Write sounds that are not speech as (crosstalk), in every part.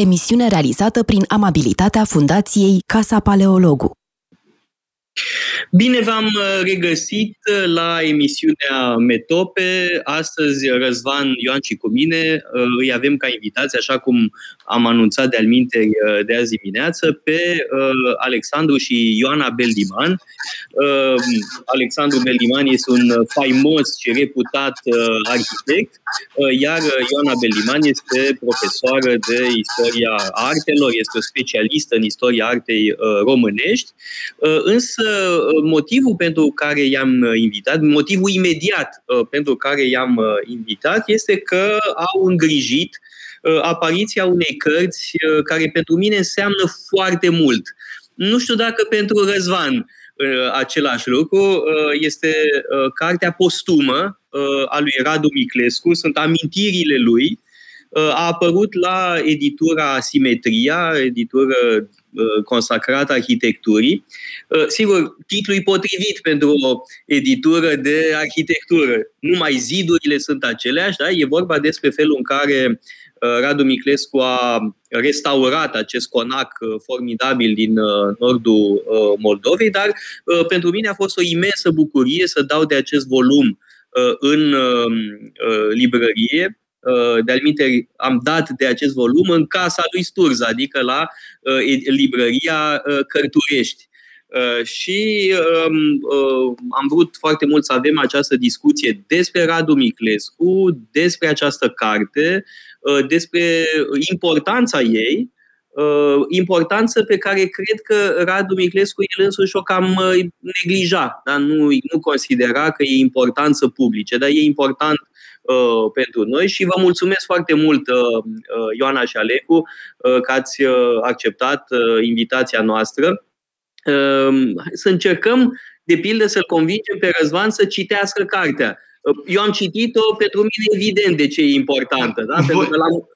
emisiune realizată prin amabilitatea Fundației Casa Paleologu. Bine v-am uh, regăsit uh, la emisiunea Metope. Astăzi Răzvan Ioan și cu mine uh, îi avem ca invitați, așa cum am anunțat de-al de azi dimineață, pe Alexandru și Ioana Beldiman. Alexandru Beldiman este un faimos și reputat arhitect, iar Ioana Beldiman este profesoară de istoria artelor, este o specialistă în istoria artei românești, însă motivul pentru care i-am uh, invitat, motivul imediat uh, pentru care i-am uh, invitat este că au îngrijit apariția unei cărți care pentru mine înseamnă foarte mult. Nu știu dacă pentru Răzvan același lucru. Este cartea postumă a lui Radu Miclescu, sunt amintirile lui. A apărut la editura Simetria, editură Uh, consacrat arhitecturii. Uh, sigur, titlul e potrivit pentru o editură de arhitectură. Numai zidurile sunt aceleași, da? e vorba despre felul în care uh, Radu Miclescu a restaurat acest conac formidabil din nordul Moldovei, dar pentru mine a fost o imensă bucurie să dau de acest volum în librărie Uh, de-al am dat de acest volum în casa lui Sturza, adică la uh, librăria uh, Cărturești. Și um, am vrut foarte mult să avem această discuție despre Radu Miclescu, despre această carte, despre importanța ei, importanță pe care cred că Radu Miclescu el însuși o cam neglija, dar nu, nu considera că e importanță publice, dar e important Uh, pentru noi și vă mulțumesc foarte mult, uh, uh, Ioana și Alecu, că ați acceptat invitația noastră. Să încercăm, de pildă, să-l convingem pe Răzvan să citească cartea. Eu am citit-o, pentru mine evident de ce e importantă, da? Pentru că l-am,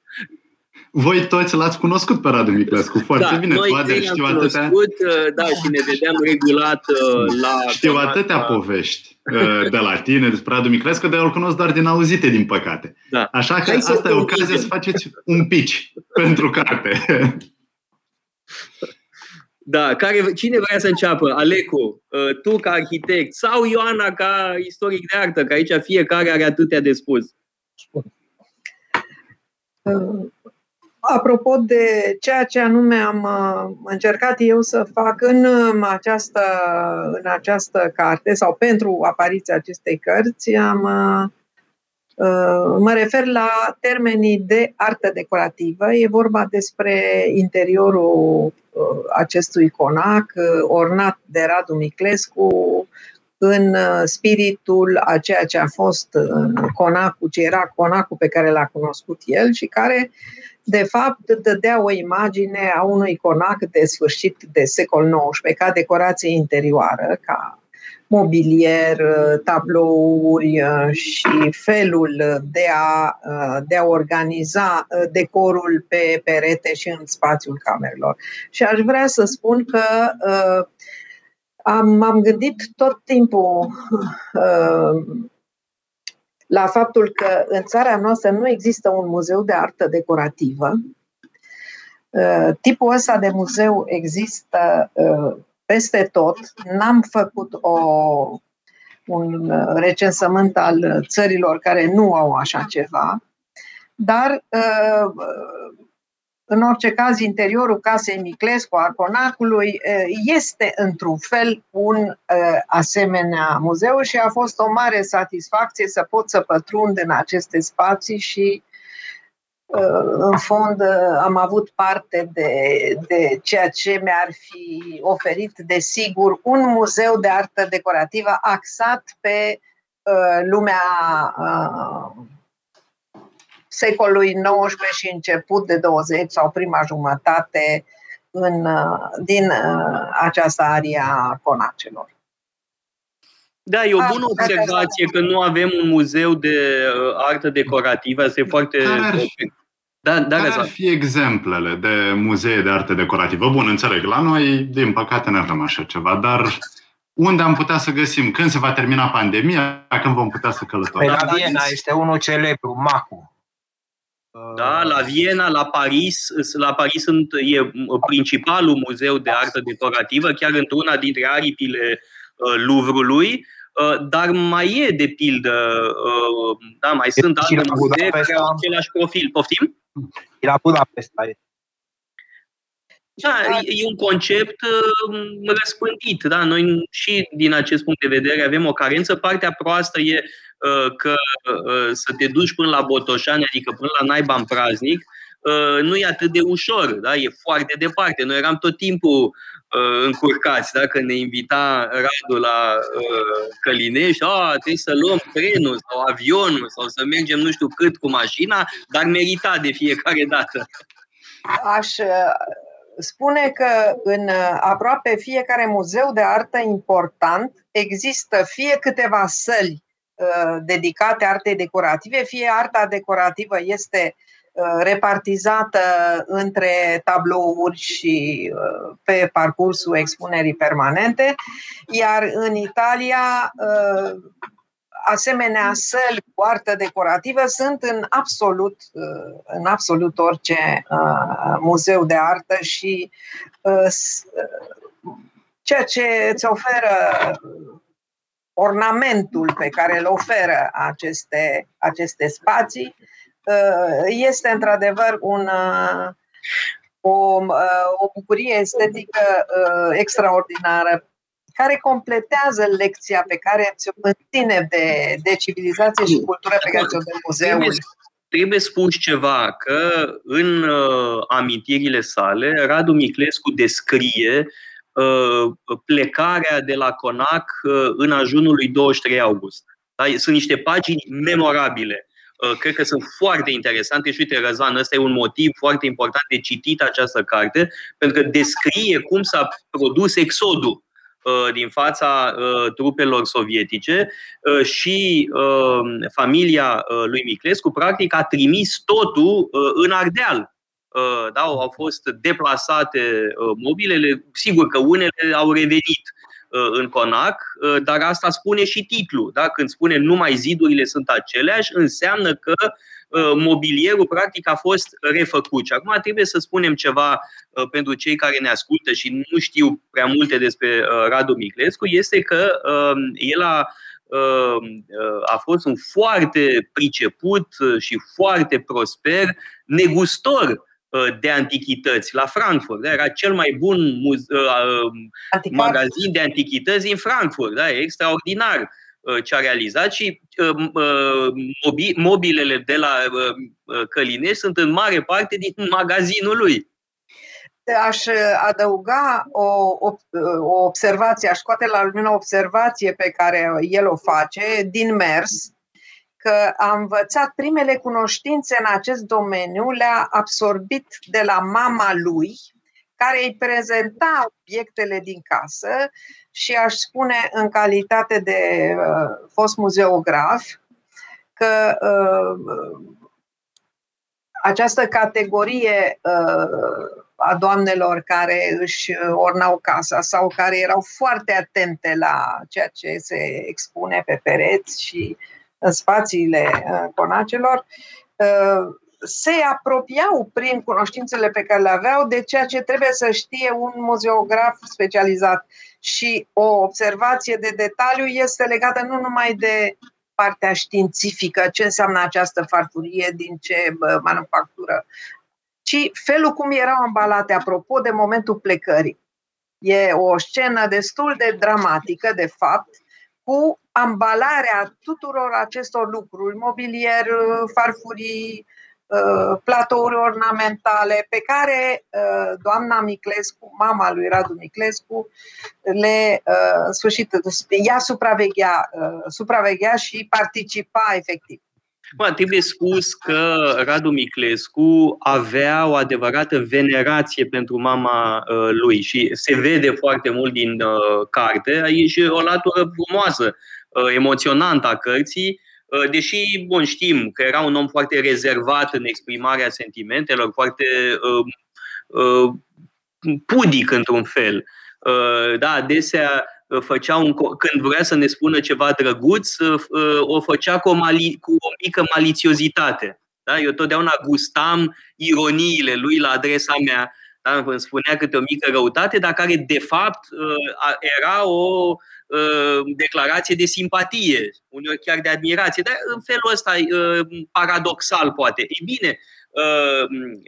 voi toți l-ați cunoscut pe Radu Miclescu foarte da, bine. Noi Toate, știu cunoscut, atâtea... da, și ne vedeam regulat la... Știu atâtea povești de la tine despre Radu Miclescu, dar eu îl cunosc doar din auzite, din păcate. Da. Așa că Hai asta e ocazia să faceți un pitch pentru carte. Da, care, cine vrea să înceapă? Alecu, uh, tu ca arhitect sau Ioana ca istoric de artă, că aici fiecare are atâtea de spus. Uh, apropo de ceea ce anume am uh, încercat eu să fac în um, această, în această carte sau pentru apariția acestei cărți, am, uh, uh, mă refer la termenii de artă decorativă. E vorba despre interiorul acestui conac, ornat de Radu Miclescu, în spiritul a ceea ce a fost conacul, ce era conacul pe care l-a cunoscut el și care de fapt, dădea o imagine a unui conac de sfârșit de secol XIX, ca decorație interioară, ca mobilier, tablouri uh, și felul de a, uh, de a organiza uh, decorul pe perete și în spațiul camerelor. Și aș vrea să spun că am, am gândit tot timpul la faptul că în țara noastră nu există un muzeu de artă decorativă. Uh, tipul ăsta de muzeu există uh, peste tot. N-am făcut o, un recensământ al țărilor care nu au așa ceva, dar uh, în orice caz, interiorul casei Miclescu, a conacului, este într-un fel un asemenea muzeu și a fost o mare satisfacție să pot să pătrund în aceste spații și în fond am avut parte de, de ceea ce mi-ar fi oferit, desigur, un muzeu de artă decorativă axat pe lumea secolului XIX și început de 20 sau prima jumătate în, din uh, această aria a conacelor. Da, e o bună observație că nu avem un muzeu de uh, artă decorativă, asta e foarte... Care ar, da, da, care ar fi exemplele de muzee de artă decorativă? Bun, înțeleg, la noi, din păcate, nu avem așa ceva, dar unde am putea să găsim? Când se va termina pandemia? Când vom putea să călătorim? Păi la Viena este unul celebru, Macu. Da, la Viena, la Paris, la Paris sunt, e principalul muzeu de artă decorativă, chiar într-una dintre aripile uh, Louvre-ului, uh, dar mai e de pildă, uh, da, mai e sunt alte muzee care au același profil. Poftim? E la Budapesta. Da, e un concept uh, răspândit. Da? Noi și din acest punct de vedere avem o carență. Partea proastă e uh, că uh, să te duci până la Botoșani, adică până la naiba în praznic, nu e atât de ușor, da? e foarte departe. Noi eram tot timpul încurcați, da? când ne invita Radu la Călinești, a, trebuie să luăm trenul sau avionul sau să mergem nu știu cât cu mașina, dar merita de fiecare (laughs) dată. Aș spune că în uh, aproape fiecare muzeu de artă important există fie câteva săli uh, dedicate artei decorative, fie arta decorativă este uh, repartizată între tablouri și pe parcursul expunerii permanente, iar în Italia asemenea săli cu artă decorativă sunt în absolut, uh, în absolut orice uh, muzeu de artă și uh, ceea ce îți oferă ornamentul pe care îl oferă aceste, aceste spații este într-adevăr un, o, o bucurie estetică extraordinară care completează lecția pe care ți-o întine de, de civilizație și cultură pe care ți-o dă muzeul. Trebuie, trebuie spus ceva, că în uh, amintirile sale, Radu Miclescu descrie uh, plecarea de la Conac uh, în ajunul lui 23 august. Da? Sunt niște pagini memorabile. Uh, cred că sunt foarte interesante și uite, Răzvan, ăsta e un motiv foarte important de citit această carte, pentru că descrie cum s-a produs exodul Uh, din fața uh, trupelor sovietice uh, și familia lui Miclescu practic a trimis totul în Ardeal. Da, au fost deplasate mobilele, sigur că unele au revenit în Conac, dar asta spune și titlul. Da? Când spune numai zidurile sunt aceleași, înseamnă că Uh, mobilierul practic a fost refăcut. Și acum trebuie să spunem ceva uh, pentru cei care ne ascultă și nu știu prea multe despre uh, Radu Miclescu, este că um, el a a fost un foarte priceput și foarte prosper negustor de antichități la Frankfurt. Da? Era cel mai bun magazin de antichități din Frankfurt. Da? extraordinar. Uh, ce a realizat și uh, uh, mobilele de la Călinești sunt în mare parte din magazinul lui. Aș adăuga o, o, o observație, aș scoate la lumină o observație pe care el o face din mers, că a învățat primele cunoștințe în acest domeniu, le-a absorbit de la mama lui, care îi prezenta obiectele din casă și aș spune în calitate de uh, fost muzeograf că uh, această categorie uh, a doamnelor care își ornau casa sau care erau foarte atente la ceea ce se expune pe pereți și în spațiile uh, conacelor, uh, se apropiau prin cunoștințele pe care le aveau de ceea ce trebuie să știe un muzeograf specializat. Și o observație de detaliu este legată nu numai de partea științifică, ce înseamnă această farfurie, din ce manufactură, ci felul cum erau ambalate, apropo de momentul plecării. E o scenă destul de dramatică, de fapt, cu ambalarea tuturor acestor lucruri, mobilier, farfurii, Uh, platouri ornamentale pe care uh, doamna Miclescu, mama lui Radu Miclescu, le uh, sfârșit, ea supraveghea, supraveghea și participa efectiv. Bă, trebuie spus că Radu Miclescu avea o adevărată venerație pentru mama uh, lui și se vede foarte mult din uh, carte. Aici o latură frumoasă, uh, emoționantă a cărții, Uh, deși, bun, știm că era un om foarte rezervat în exprimarea sentimentelor, foarte uh, uh, pudic într-un fel. Uh, da, adesea uh, făcea un, când vrea să ne spună ceva drăguț, uh, o făcea cu o, mali, cu o mică malițiozitate. Da? Eu totdeauna gustam ironiile lui la adresa mea. Da? Îmi spunea câte o mică răutate, dar care de fapt uh, era o uh, declarație de simpatie, uneori chiar de admirație, dar în felul ăsta uh, paradoxal poate. Ei bine,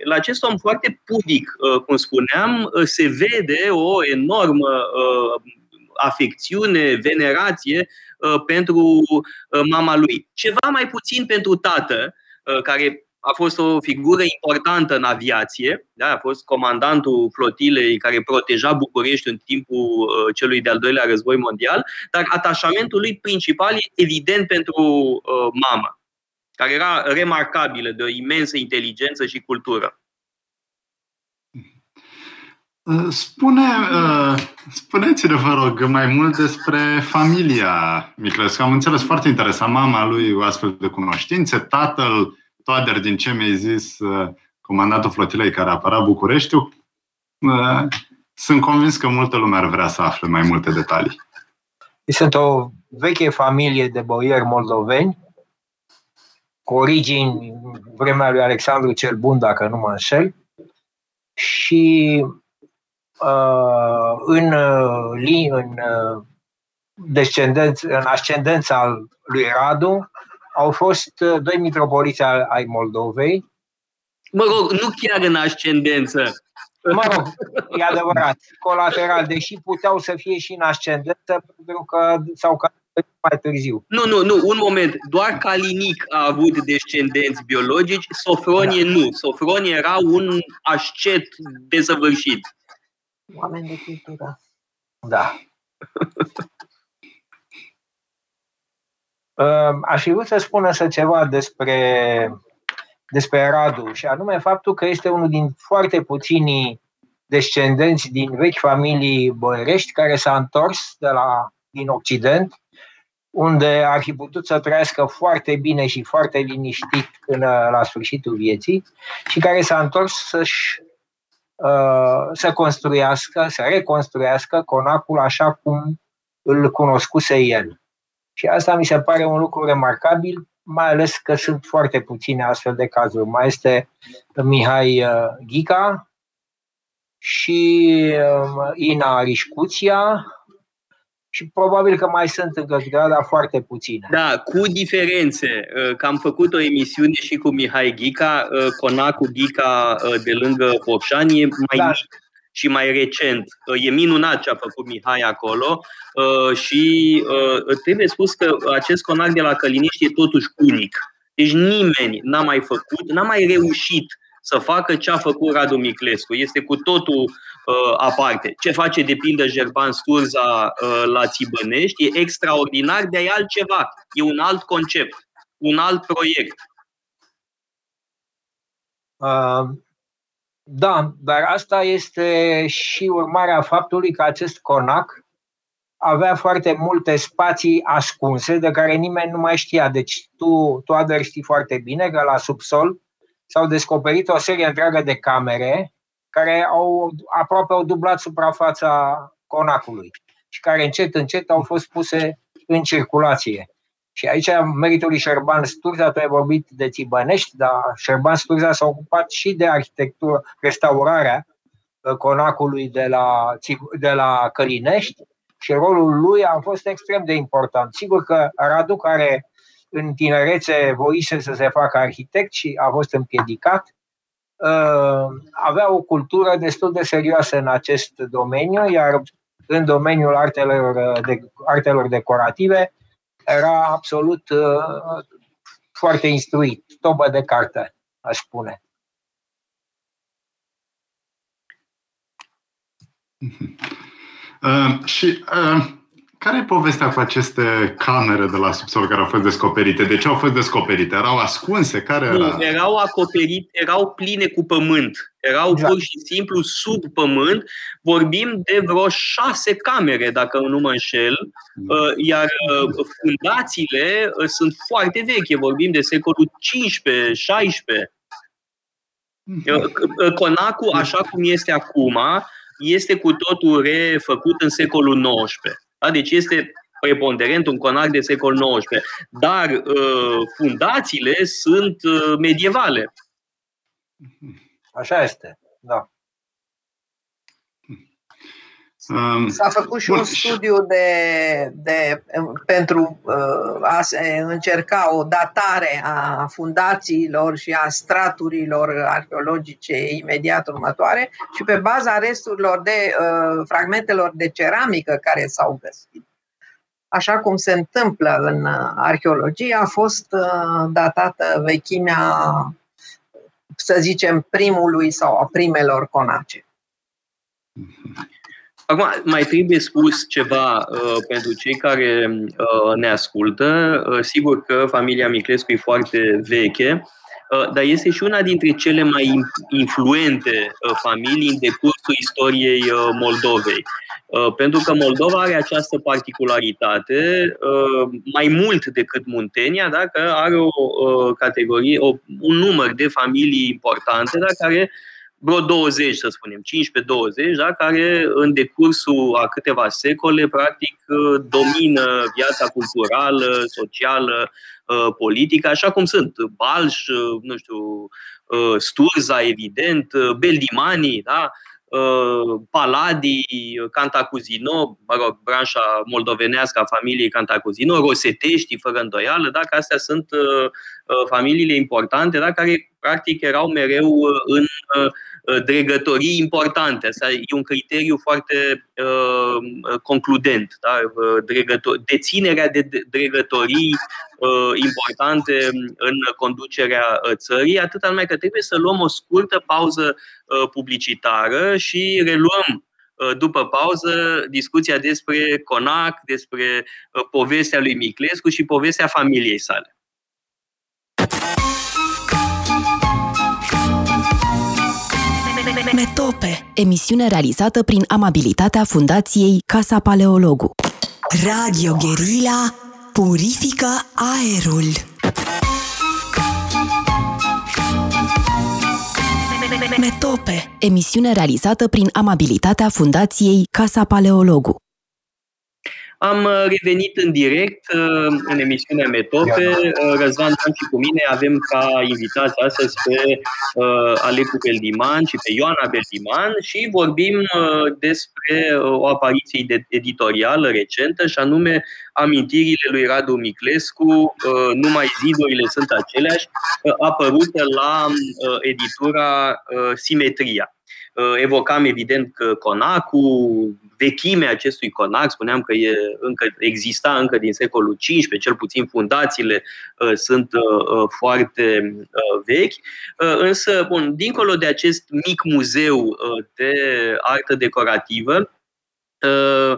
la acest om foarte pudic, cum spuneam, se vede o enormă afecțiune, venerație pentru mama lui. Ceva mai puțin pentru tată, care a fost o figură importantă în aviație, da? a fost comandantul flotilei care proteja București în timpul uh, celui de-al doilea război mondial, dar atașamentul lui principal e evident pentru uh, mama, care era remarcabilă, de o imensă inteligență și cultură. Uh, spune, uh, spuneți-ne, vă rog, mai mult despre familia Miclescu. Am înțeles foarte interesant. Mama lui o astfel de cunoștințe, tatăl Toader, din ce mi-ai zis, uh, comandatul flotilei care apăra Bucureștiu, uh, sunt convins că multă lume ar vrea să afle mai multe detalii. Sunt o veche familie de boieri moldoveni, cu origini vremea lui Alexandru cel Bun, dacă nu mă înșel, și uh, în, uh, în uh, descendență, în ascendența lui Radu, au fost uh, doi mitropoliți ai Moldovei. Mă rog, nu chiar în ascendență. Mă rog, e adevărat, colateral, deși puteau să fie și în ascendență, pentru că s-au mai târziu. Nu, nu, nu, un moment. Doar Calinic a avut descendenți biologici, Sofronie da. nu. Sofronie era un ascet desăvârșit. Oameni de cultură. Da. Ehm, aș fi vrut să spun însă ceva despre, despre Radu și anume faptul că este unul din foarte puținii descendenți din vechi familii boierești care s-a întors de la, din Occident, unde ar fi putut să trăiască foarte bine și foarte liniștit până la sfârșitul vieții și care s-a întors să-și uh, să construiască, să reconstruiască conacul așa cum îl cunoscuse el. Și asta mi se pare un lucru remarcabil, mai ales că sunt foarte puține astfel de cazuri. Mai este Mihai uh, Ghica și um, Ina Rișcuția, și probabil că mai sunt încă câteva, dar foarte puține. Da, cu diferențe. Uh, că am făcut o emisiune și cu Mihai Ghica, uh, Conacul Ghica de lângă Focșani e mai da. mic și mai recent. Uh, e minunat ce a făcut Mihai acolo uh, și uh, trebuie spus că acest conac de la Căliniști e totuși unic. Deci nimeni n-a mai făcut, n-a mai reușit să facă ce a făcut Radu Miclescu. Este cu totul uh, aparte. Ce face de pildă Gerban Sturza uh, la Țibănești e extraordinar, de e altceva. E un alt concept, un alt proiect. Uh, da, dar asta este și urmarea faptului că acest conac avea foarte multe spații ascunse de care nimeni nu mai știa. Deci tu, tu Ader, știi foarte bine că la subsol s-au descoperit o serie întreagă de camere care au aproape au dublat suprafața conacului și care încet, încet au fost puse în circulație. Și aici meritul lui Șerban Sturza, tu ai vorbit de Țibănești, dar Șerban Sturza s-a ocupat și de arhitectură, restaurarea uh, conacului de la, de la Călinești și rolul lui a fost extrem de important. Sigur că Radu, care în tinerețe voise să se facă arhitect și a fost împiedicat, uh, avea o cultură destul de serioasă în acest domeniu, iar în domeniul artelor, uh, de, artelor decorative era absolut uh, foarte instruit, tobă de carte, aș spune. Uh, și uh, care e povestea cu aceste camere de la subsol care au fost descoperite? De ce au fost descoperite? Erau ascunse? Care era? Nu, erau acoperite, erau pline cu pământ. Erau exact. pur și simplu sub pământ. Vorbim de vreo șase camere, dacă nu mă înșel, da. uh, iar uh, fundațiile uh, sunt foarte vechi. Vorbim de secolul 15-16. Mhm. Conacul, așa cum este acum, este cu totul refăcut în secolul XIX. Da? Deci este preponderent, un conac de secol XIX. Dar uh, fundațiile sunt uh, medievale. Așa este, da. Um, S-a făcut și un studiu de, de, pentru uh, a se încerca o datare a fundațiilor și a straturilor arheologice imediat următoare și pe baza resturilor de uh, fragmentelor de ceramică care s-au găsit. Așa cum se întâmplă în arheologie, a fost uh, datată vechimea, să zicem, primului sau a primelor conace. Acum, mai trebuie spus ceva uh, pentru cei care uh, ne ascultă. Uh, sigur că familia Miclescu e foarte veche, uh, dar este și una dintre cele mai influente uh, familii în decursul istoriei uh, Moldovei. Uh, pentru că Moldova are această particularitate, uh, mai mult decât Muntenia, da, că are o uh, categorie, o, un număr de familii importante, da, care vreo 20, să spunem, 15-20, da, care în decursul a câteva secole, practic, domină viața culturală, socială, uh, politică, așa cum sunt Balș, uh, nu știu, uh, Sturza, evident, Beldimani, da, Paladi, Cantacuzino, mă rog, branșa moldovenească a familiei Cantacuzino, Rosetești, fără îndoială, da, că astea sunt familiile importante, da, care practic erau mereu în Uh, dregătorii importante. Asta e un criteriu foarte uh, concludent. Da? Uh, dregător, deținerea de dregătorii uh, importante în conducerea uh, țării, atât numai că trebuie să luăm o scurtă pauză uh, publicitară și reluăm după pauză discuția despre Conac, despre povestea lui Miclescu și povestea familiei sale. Metope, emisiune realizată prin amabilitatea Fundației Casa Paleologu. Radio Guerilla purifică aerul. Metope, emisiune realizată prin amabilitatea Fundației Casa Paleologu. Am uh, revenit în direct uh, în emisiunea Metope. Uh, Răzvan Dan și cu mine avem ca invitați astăzi pe Alecu Beldiman și pe Ioana Beldiman și vorbim despre o apariție editorială recentă și anume amintirile lui Radu Miclescu, numai zidurile sunt aceleași, apărută la editura Simetria. Evocam evident că Conacul, vechimea acestui conac, spuneam că e încă, exista încă din secolul XV, cel puțin fundațiile uh, sunt uh, uh, foarte uh, vechi, uh, însă, bun, dincolo de acest mic muzeu uh, de artă decorativă, uh, uh,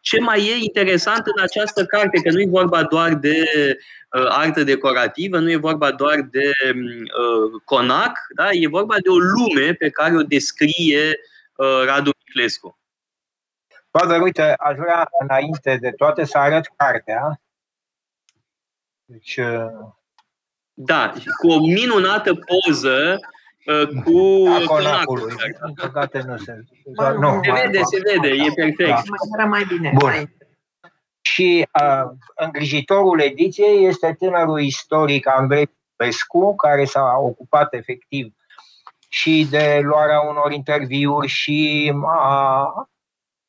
ce mai e interesant în această carte, că nu e vorba doar de uh, artă decorativă, nu e vorba doar de uh, conac, da? e vorba de o lume pe care o descrie uh, Radu Miclescu. Father, uite, aș vrea înainte de toate să arăt cartea. Deci, uh, da, cu o minunată poză uh, cu conacul. Păcate nu se... Nu, se vede, se vede, e perfect. Da. mai bine. Bun. Și uh, îngrijitorul ediției este tânărul istoric Andrei Pescu, care s-a ocupat efectiv și de luarea unor interviuri și a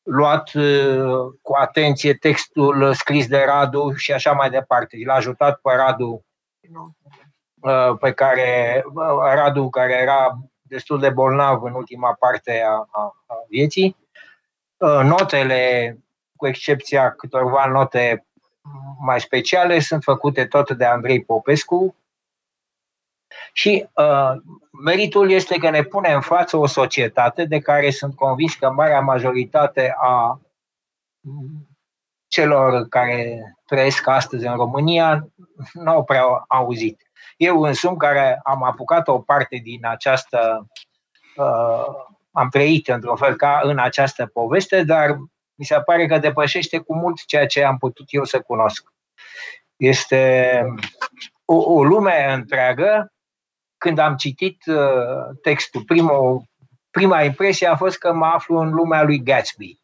luat uh, cu atenție textul scris de Radu și așa mai departe. L-a ajutat pe Radu uh, pe care uh, Radu care era destul de bolnav în ultima parte a, a, a vieții. Notele, cu excepția câtorva note mai speciale, sunt făcute tot de Andrei Popescu, și uh, meritul este că ne pune în față o societate de care sunt convins că marea majoritate a celor care trăiesc astăzi în România nu au prea auzit. Eu însumi, care am apucat o parte din această, uh, am trăit într-un fel ca în această poveste, dar mi se pare că depășește cu mult ceea ce am putut eu să cunosc. Este o, o lume întreagă când am citit uh, textul, primul, prima impresie a fost că mă aflu în lumea lui Gatsby,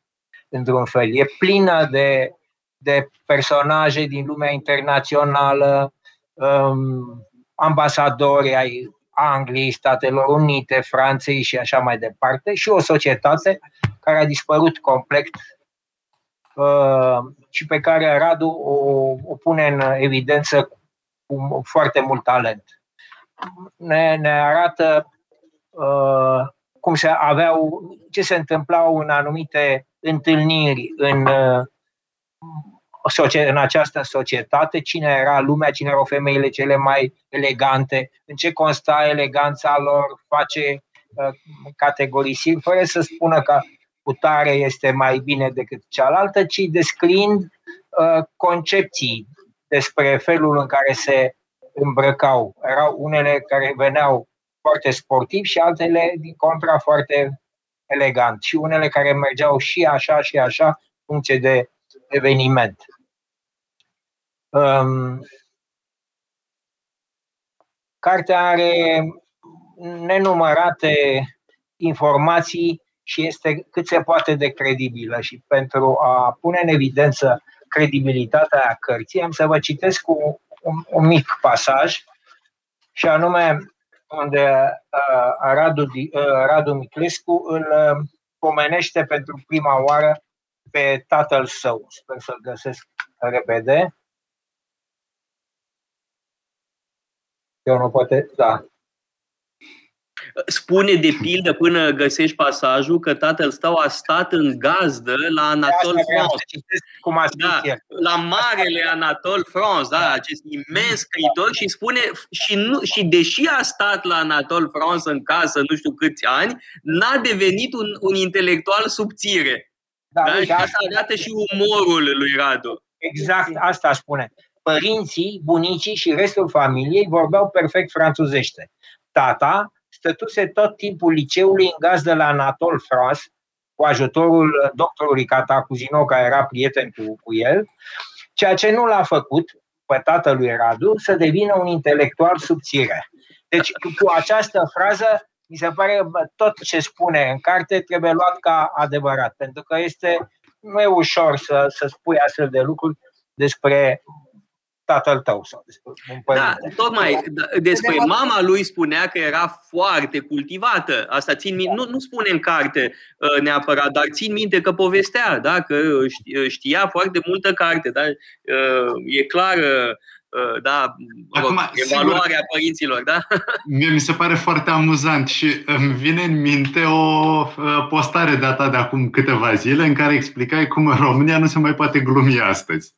într-un fel. E plină de de personaje din lumea internațională, um, ambasadori ai Angliei, Statelor Unite, Franței și așa mai departe, și o societate care a dispărut complet uh, și pe care Radu o, o pune în evidență cu foarte mult talent. Ne, ne arată uh, cum se aveau, ce se întâmplau în anumite întâlniri în, uh, în această societate, cine era lumea, cine erau femeile cele mai elegante, în ce consta eleganța lor, face uh, categorisiri, fără să spună că putare este mai bine decât cealaltă, ci descriind uh, concepții despre felul în care se îmbrăcau. Erau unele care veneau foarte sportiv și altele, din contra, foarte elegant. Și unele care mergeau și așa și așa, în funcție de eveniment. Um, cartea are nenumărate informații și este cât se poate de credibilă și pentru a pune în evidență credibilitatea cărții, am să vă citesc un, un, un mic pasaj și anume unde uh, Radu, uh, Radu Miclescu îl uh, pomenește pentru prima oară pe tatăl său. Sper să-l găsesc repede. Eu nu poate, da. Spune de pildă până găsești pasajul că tatăl tău a stat în gazdă la Anatol France. Cum a da, la marele Anatol France, da, acest imens scriitor și spune și, nu, și deși a stat la Anatol France în casă nu știu câți ani, n-a devenit un, un intelectual subțire. Da, da? Și asta arată și umorul lui Radu. Exact, asta spune. Părinții, bunicii și restul familiei vorbeau perfect franțuzește. Tata stătuse tot timpul liceului în gazdă la Anatol France, cu ajutorul doctorului Catacuzino, care era prieten cu, cu el, ceea ce nu l-a făcut pe tatălui Radu să devină un intelectual subțire. Deci, cu această frază, mi se pare tot ce spune în carte trebuie luat ca adevărat, pentru că este, nu e ușor să, să spui astfel de lucruri despre tatăl tău sau despre un părinte. Da, tocmai da, despre mama lui spunea că era foarte cultivată. Asta țin minte, nu, nu spune în carte uh, neapărat, dar țin minte că povestea, da, că știa foarte multă carte, da, uh, e clar uh, da, Acum, evaluarea sigur, părinților, da? Mie mi se pare foarte amuzant și îmi vine în minte o postare de ta de acum câteva zile în care explicai cum în România nu se mai poate glumi astăzi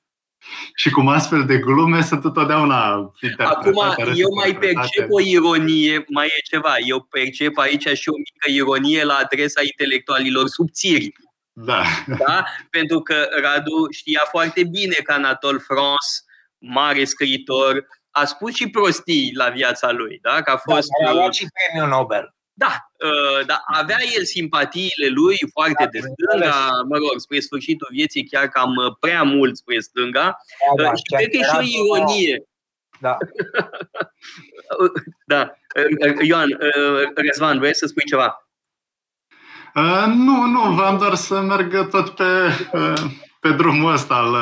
și cum astfel de glume sunt întotdeauna Acum, eu mai percep o ironie, mai e ceva, eu percep aici și o mică ironie la adresa intelectualilor subțiri. Da. da? Pentru că Radu știa foarte bine că Anatol France, mare scriitor, a spus și prostii la viața lui, da? Că a da, fost... Da, a luat și premiul Nobel. Da, uh, dar avea el simpatiile lui foarte da, de stânga, mă rog, spre sfârșitul vieții chiar cam uh, prea mult spre stânga. Da, da, uh, și cred că e și o ironie. Da. (laughs) da. Ioan, Răzvan, vrei să spui ceva? Uh, nu, nu, v-am doar să merg tot pe, pe drumul ăsta al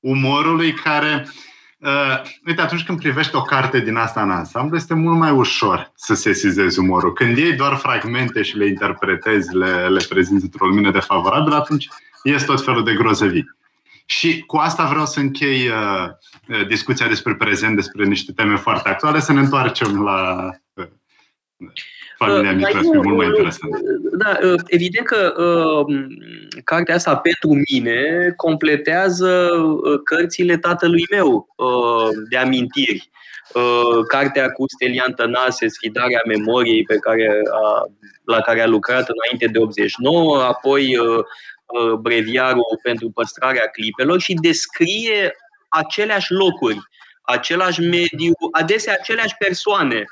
umorului care uh, Uh, uite, atunci când privești o carte din asta în ansamblu, este mult mai ușor să sesizezi umorul. Când iei doar fragmente și le interpretezi, le, le prezinți într-o lumină defavorabilă, atunci ies tot felul de grozăvii. Și cu asta vreau să închei uh, uh discuția despre prezent, despre niște teme foarte actuale, să ne întoarcem la uh, familia mică, e mult mai interesant. Da, uh, evident că uh, cartea asta pentru mine completează uh, cărțile tatălui meu uh, de amintiri. Uh, cartea cu Stelian Tănase, Sfidarea memoriei pe care a, la care a lucrat înainte de 89, apoi uh, uh, breviarul pentru păstrarea clipelor și descrie aceleași locuri, același mediu, adesea aceleași persoane.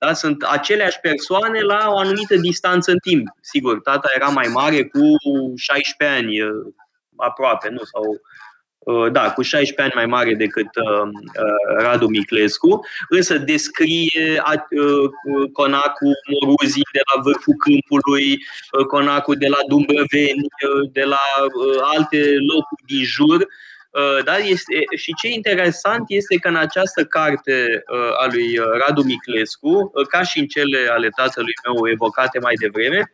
Uh, da? Sunt aceleași persoane la o anumită distanță în timp. Sigur, tata era mai mare cu 16 ani aproape, nu? Sau Uh, da, cu 16 ani mai mare decât uh, uh, Radu Miclescu, însă descrie conacul Moruzii de la vârful câmpului, conacul de la Dumbrăveni, de la alte locuri din jur. Da, este, și ce interesant este că în această carte a lui Radu Miclescu, ca și în cele ale tatălui meu evocate mai devreme,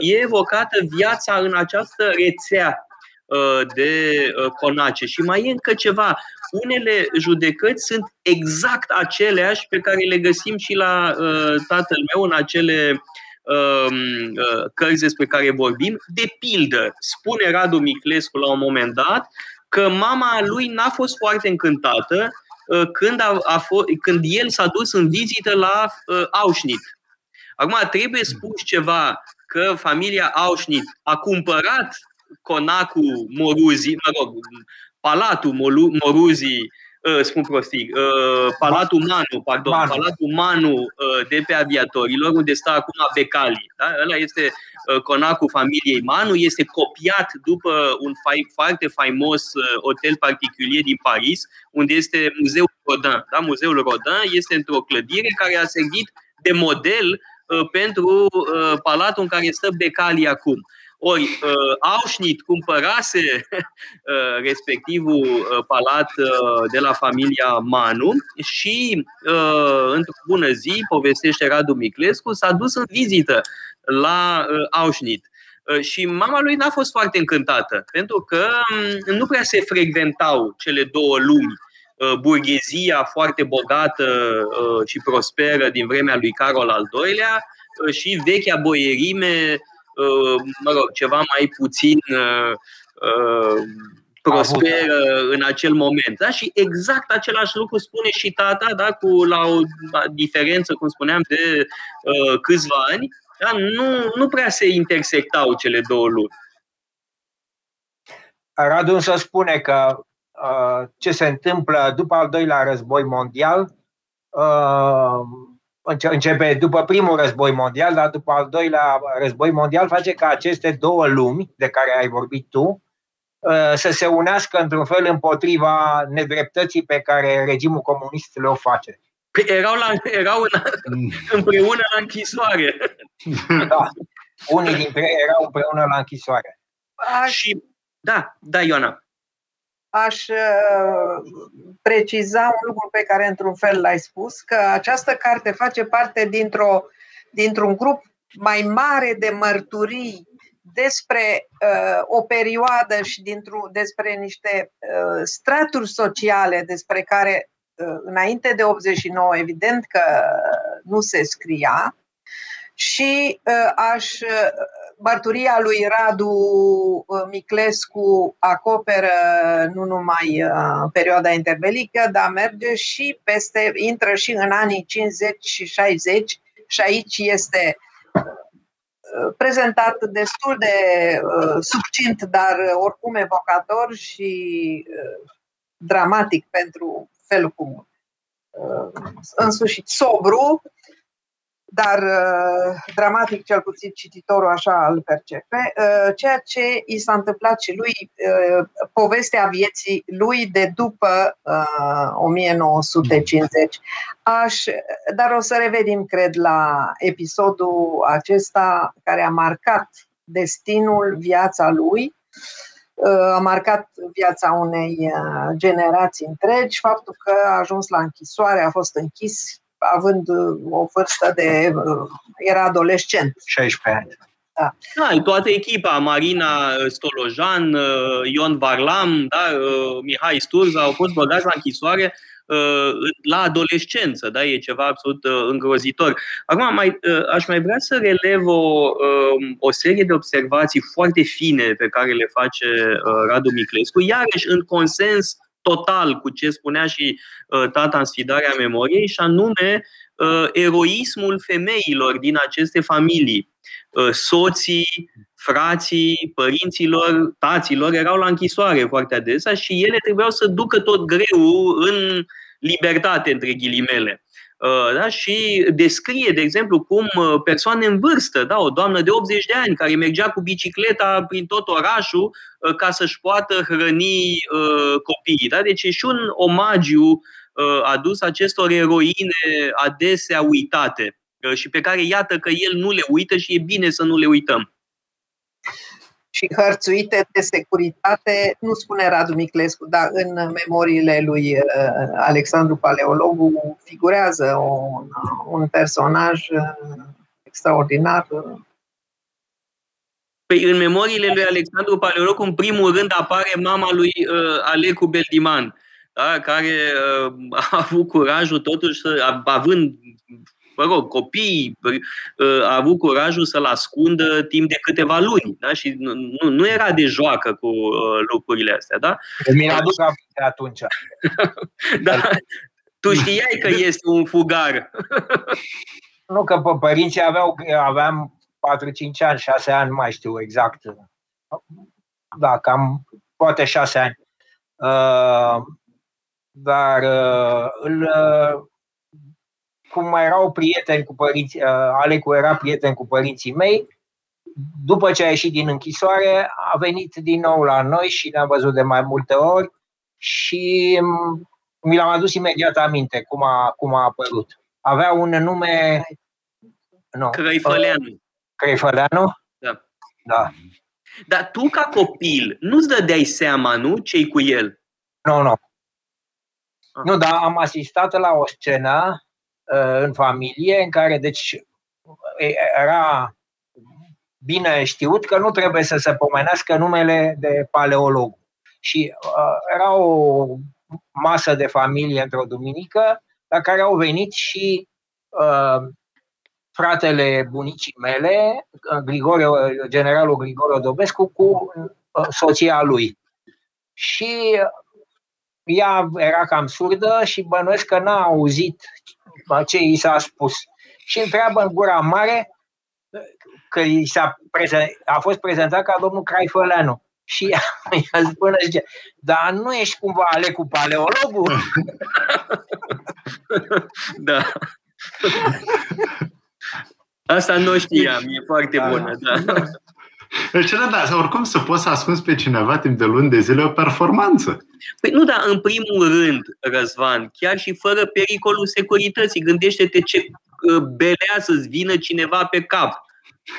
e evocată viața în această rețea Uh, de uh, conace. Și mai e încă ceva. Unele judecăți sunt exact aceleași pe care le găsim și la uh, tatăl meu în acele um, cărți despre care vorbim. De pildă, spune Radu Miclescu la un moment dat că mama lui n-a fost foarte încântată când, a, a fost, când el s-a dus în vizită la uh, Auschwitz. Acum, trebuie spus ceva că familia Auschwitz a cumpărat conacul Moruzi, mă rog, Palatul Moruzi, uh, spun prostii, uh, Palatul Manu, pardon, Manu. Palatul Manu uh, de pe aviatorilor, unde stă acum Becali. Da? Ăla este uh, conacul familiei Manu, este copiat după un fa- foarte faimos uh, hotel particulier din Paris, unde este Muzeul Rodin. Da? Muzeul Rodin este într-o clădire care a servit de model uh, pentru uh, palatul în care stă Becali acum. Ori uh, Auschwitz cumpărase (laughs) uh, respectivul uh, palat de la familia Manu și într-o bună zi, povestește Radu Miclescu, s-a dus în vizită la Auschwitz. Și mama lui n-a fost foarte încântată, pentru că um, nu prea se frecventau cele două lumi. Burghezia foarte bogată și prosperă din vremea lui Carol al II-lea și vechea boierime Uh, mă rog, ceva mai puțin uh, uh, prosperă în acel moment. Da? Și exact același lucru spune și tata, da? cu la o diferență, cum spuneam, de uh, câțiva ani, da? nu, nu prea se intersectau cele două lucruri. Radu să spune că uh, ce se întâmplă după al doilea război mondial uh, începe după primul război mondial, dar după al doilea război mondial face ca aceste două lumi de care ai vorbit tu uh, să se unească într-un fel împotriva nedreptății pe care regimul comunist le o face. Păi erau, la, erau în, (laughs) împreună la închisoare. Da. Unii dintre ei erau împreună la închisoare. Și, da, da, Ioana aș uh, preciza un lucru pe care într-un fel l-ai spus, că această carte face parte dintr-o, dintr-un grup mai mare de mărturii despre uh, o perioadă și dintr despre niște uh, straturi sociale despre care uh, înainte de 89 evident că nu se scria. Și uh, aș uh, mărturia lui Radu uh, Miclescu acoperă nu numai uh, perioada interbelică, dar merge și peste, intră și în anii 50 și 60 și aici este uh, prezentat destul de succint, dar oricum evocator și dramatic pentru felul cum însușit sobru, dar uh, dramatic cel puțin cititorul așa îl percepe, uh, ceea ce i s-a întâmplat și lui, uh, povestea vieții lui de după 1950. Aș, dar o să revenim, cred, la episodul acesta care a marcat destinul, viața lui, a marcat viața unei generații întregi, faptul că a ajuns la închisoare, a fost închis având uh, o vârstă de... Uh, era adolescent. 16 ani. Da. da, toată echipa, Marina Stolojan, uh, Ion Varlam, da, Mihai Sturza au fost băgați la închisoare la adolescență, da, e ceva absolut îngrozitor. Acum, mai, aș mai vrea să relev o, um, o serie de observații foarte fine pe care le face Radu Miclescu, iarăși în consens total cu ce spunea și uh, tata în sfidarea memoriei, și anume uh, eroismul femeilor din aceste familii. Uh, soții, frații, părinților, taților erau la închisoare foarte adesea și ele trebuiau să ducă tot greu în libertate, între ghilimele. Uh, da? și descrie, de exemplu, cum uh, persoane în vârstă, da? o doamnă de 80 de ani care mergea cu bicicleta prin tot orașul uh, ca să-și poată hrăni copiii. Da? Deci e și un omagiu adus acestor eroine adesea uitate și pe care iată că el nu le uită și e bine să nu le uităm și hărțuite de securitate, nu spune Radu Miclescu, dar în memoriile lui uh, Alexandru Paleologu figurează un, un personaj uh, extraordinar. Păi în memoriile lui Alexandru Paleologu, în primul rând, apare mama lui uh, Alecu Beldiman, da, care uh, (laughs) a avut curajul totuși, să, având mă rog, copiii uh, a avut curajul să-l ascundă timp de câteva luni. Da? Și nu, nu era de joacă cu uh, lucrurile astea. Da? Mi-a adus de atunci. (laughs) da. Tu știai că este un fugar. nu, că părinții aveau, aveam 4-5 ani, 6 ani, mai știu exact. Da, cam poate 6 ani. Uh, dar uh, îl, uh, cum mai erau prieteni cu părinții, uh, Alecu era prieten cu părinții mei, după ce a ieșit din închisoare, a venit din nou la noi și ne-am văzut de mai multe ori și mm, mi l-am adus imediat aminte cum a, cum a apărut. Avea un nume... Nu, Crăifăleanu. Crăifăleanu? Da. Da. Dar tu, ca copil, nu-ți dădeai seama, nu, ce cu el? Nu, nu. Ah. Nu, dar am asistat la o scenă Uh, în familie, în care deci era bine știut că nu trebuie să se pomenească numele de paleolog. Și uh, era o masă de familie într-o duminică, la care au venit și uh, fratele bunicii mele, Grigore, generalul Grigore Dobescu, cu uh, soția lui. Și ea era cam surdă și bănuiesc că n-a auzit ce i s-a spus. Și întreabă în gura mare că i s-a prezent, a fost prezentat ca domnul Craifăleanu. Și (laughs) ea spune, zice, dar nu ești cumva ale cu paleologul? (laughs) da. Asta nu știam, e foarte da. bună, da. Deci, da, oricum să poți să ascunzi pe cineva timp de luni de zile o performanță. Păi nu, dar în primul rând, Răzvan, chiar și fără pericolul securității, gândește-te ce uh, belea să-ți vină cineva pe cap.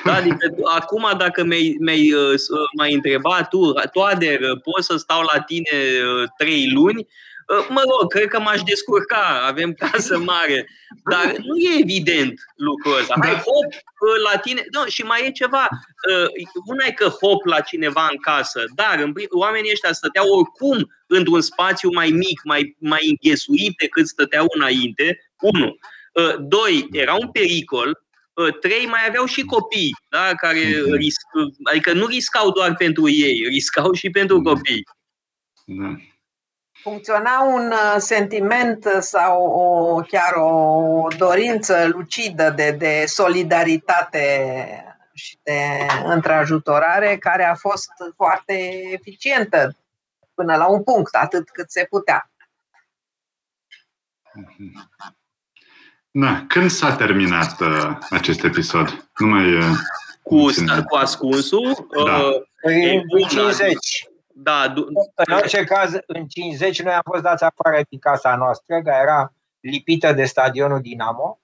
Da? Adică acum dacă mi-ai, mi-ai uh, mai întrebat tu, Toader, poți să stau la tine uh, trei luni? Uh, mă rog, cred că m-aș descurca, avem casă (laughs) mare, dar nu e evident lucrul ăsta. Hai, da. hop, uh, la tine. Nu, și mai e ceva. Uh, una e că hop la cineva în casă, dar în, oamenii ăștia stăteau oricum într-un spațiu mai mic, mai, mai înghesuit decât stăteau înainte. Unu. Doi, era un pericol, trei mai aveau și copii, da, care mhm. risc, adică nu riscau doar pentru ei, riscau și pentru copii. Da funcționa un uh, sentiment sau o, chiar o dorință lucidă de, de solidaritate și de întrajutorare care a fost foarte eficientă până la un punct, atât cât se putea. Da. Când s-a terminat uh, acest episod? Nu mai uh, cu, cu ascunsul? Da. Uh, în 50. Da, du- în orice caz, în 50 noi am fost dați afară din casa noastră, care era lipită de stadionul Dinamo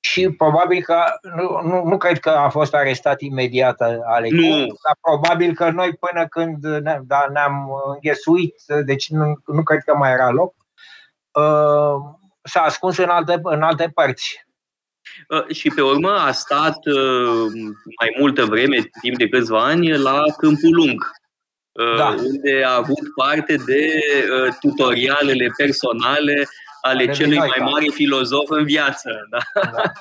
și probabil că, nu, nu, nu cred că a fost arestat imediat Alecu, nu. dar probabil că noi până când ne, da, ne-am înghesuit, deci nu, nu cred că mai era loc, uh, s-a ascuns în alte, în alte părți. Uh, și pe urmă a stat uh, mai multă vreme, timp de câțiva ani, la Câmpul Lung, da. Uh, unde a avut parte de uh, tutorialele personale ale celui mai mare filozof în viață. Da? Da. (laughs)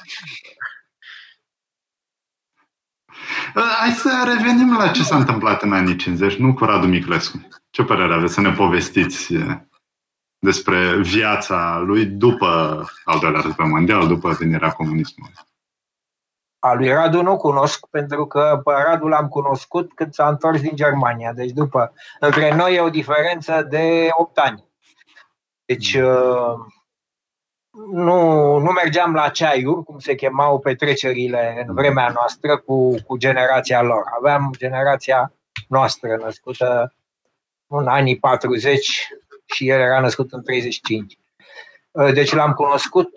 Uh, hai să revenim la ce s-a întâmplat în anii 50, nu cu Radu Miclescu. Ce părere aveți să ne povestiți despre viața lui după al doilea război mondial, după venirea comunismului? A lui Radu nu cunosc, pentru că pe Radu l-am cunoscut când s-a întors din Germania. Deci după, între noi e o diferență de 8 ani. Deci uh, nu, nu mergeam la ceaiuri, cum se chemau petrecerile în vremea noastră cu, cu generația lor. Aveam generația noastră născută în anii 40 și el era născut în 35. Deci l-am cunoscut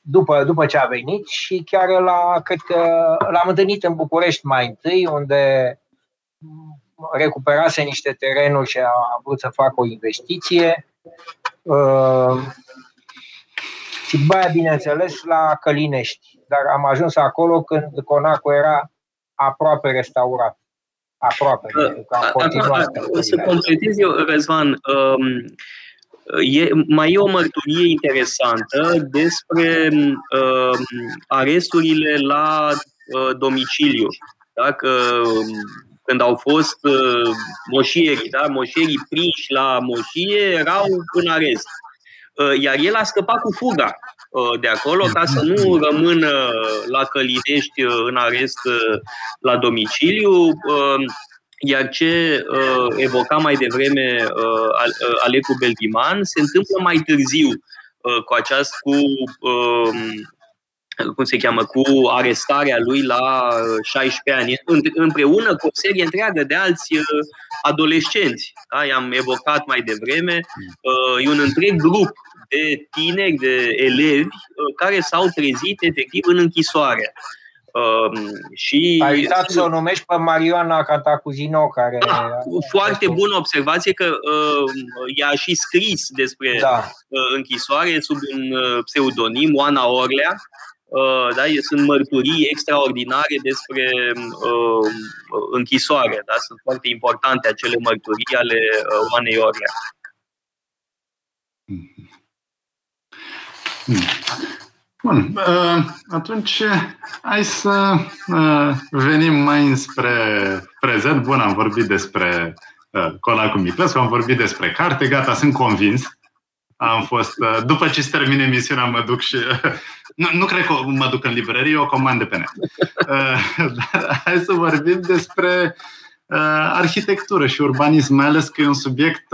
după, după ce a venit și chiar la, cred că l-am întâlnit în București mai întâi, unde recuperase niște terenuri și a vrut să facă o investiție. Uh, și după aia, bineînțeles, la Călinești. Dar am ajuns acolo când Conacul era aproape restaurat. Aproape. Uh, o să completez eu, Răzvan. Um, E, mai e o mărturie interesantă despre uh, aresturile la uh, domiciliu. Dacă când au fost uh, moșierii, da? moșierii prinși la moșie erau în arest. Uh, iar el a scăpat cu fuga uh, de acolo ca să nu rămână la Călinești uh, în arest uh, la domiciliu. Uh, iar ce uh, evoca mai devreme uh, uh, Alecu Beldiman se întâmplă mai târziu uh, cu această, cu, uh, cum se cheamă, cu arestarea lui la 16 uh, ani, împreună cu o serie întreagă de alți uh, adolescenți. Da? I-am evocat mai devreme. Uh, e un întreg grup de tineri, de elevi, care s-au trezit efectiv în închisoare. Um, și Ai uitat să o numești pe Marioana Cantacuzino, care... Da, foarte bună observație că uh, ea a și scris despre da. uh, închisoare sub un uh, pseudonim, Oana Orlea. Uh, da, sunt mărturii extraordinare despre uh, închisoare. Da? Sunt foarte importante acele mărturii ale uh, Oanei Orlea. Hmm. Bun, uh, atunci hai să uh, venim mai spre prezent. Bun, am vorbit despre uh, Colacul Miclescu, am vorbit despre carte, gata, sunt convins. Am fost, după ce se termine emisiunea, mă duc și... (laughs) Nu, nu cred că mă duc în librărie, o comand pe net. (laughs) Dar hai să vorbim despre arhitectură și urbanism, mai ales că e un subiect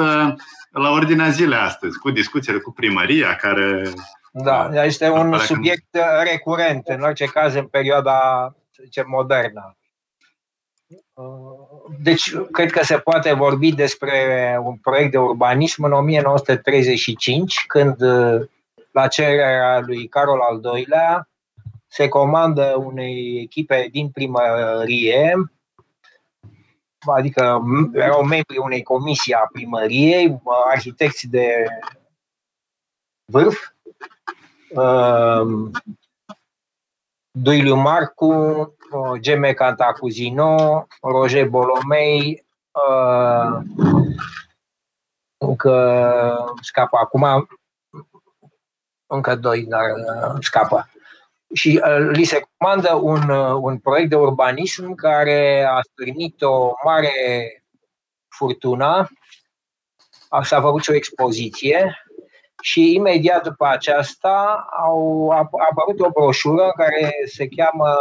la ordinea zilei astăzi, cu discuțiile cu primăria, care da, da, este un subiect recurent, în orice caz, în perioada, ce modernă. Deci, cred că se poate vorbi despre un proiect de urbanism în 1935, când, la cererea lui Carol al II-lea, se comandă unei echipe din primărie, adică erau membri unei comisii a primăriei, arhitecți de vârf, uh, Duiliu Marcu, uh, Geme Cantacuzino, Roger Bolomei, uh, încă scapă acum, încă doi, dar uh, scapă. Și uh, li se comandă un, uh, un proiect de urbanism care a stârnit o mare furtună. S-a făcut și o expoziție și imediat după aceasta au, a, apărut o broșură care se cheamă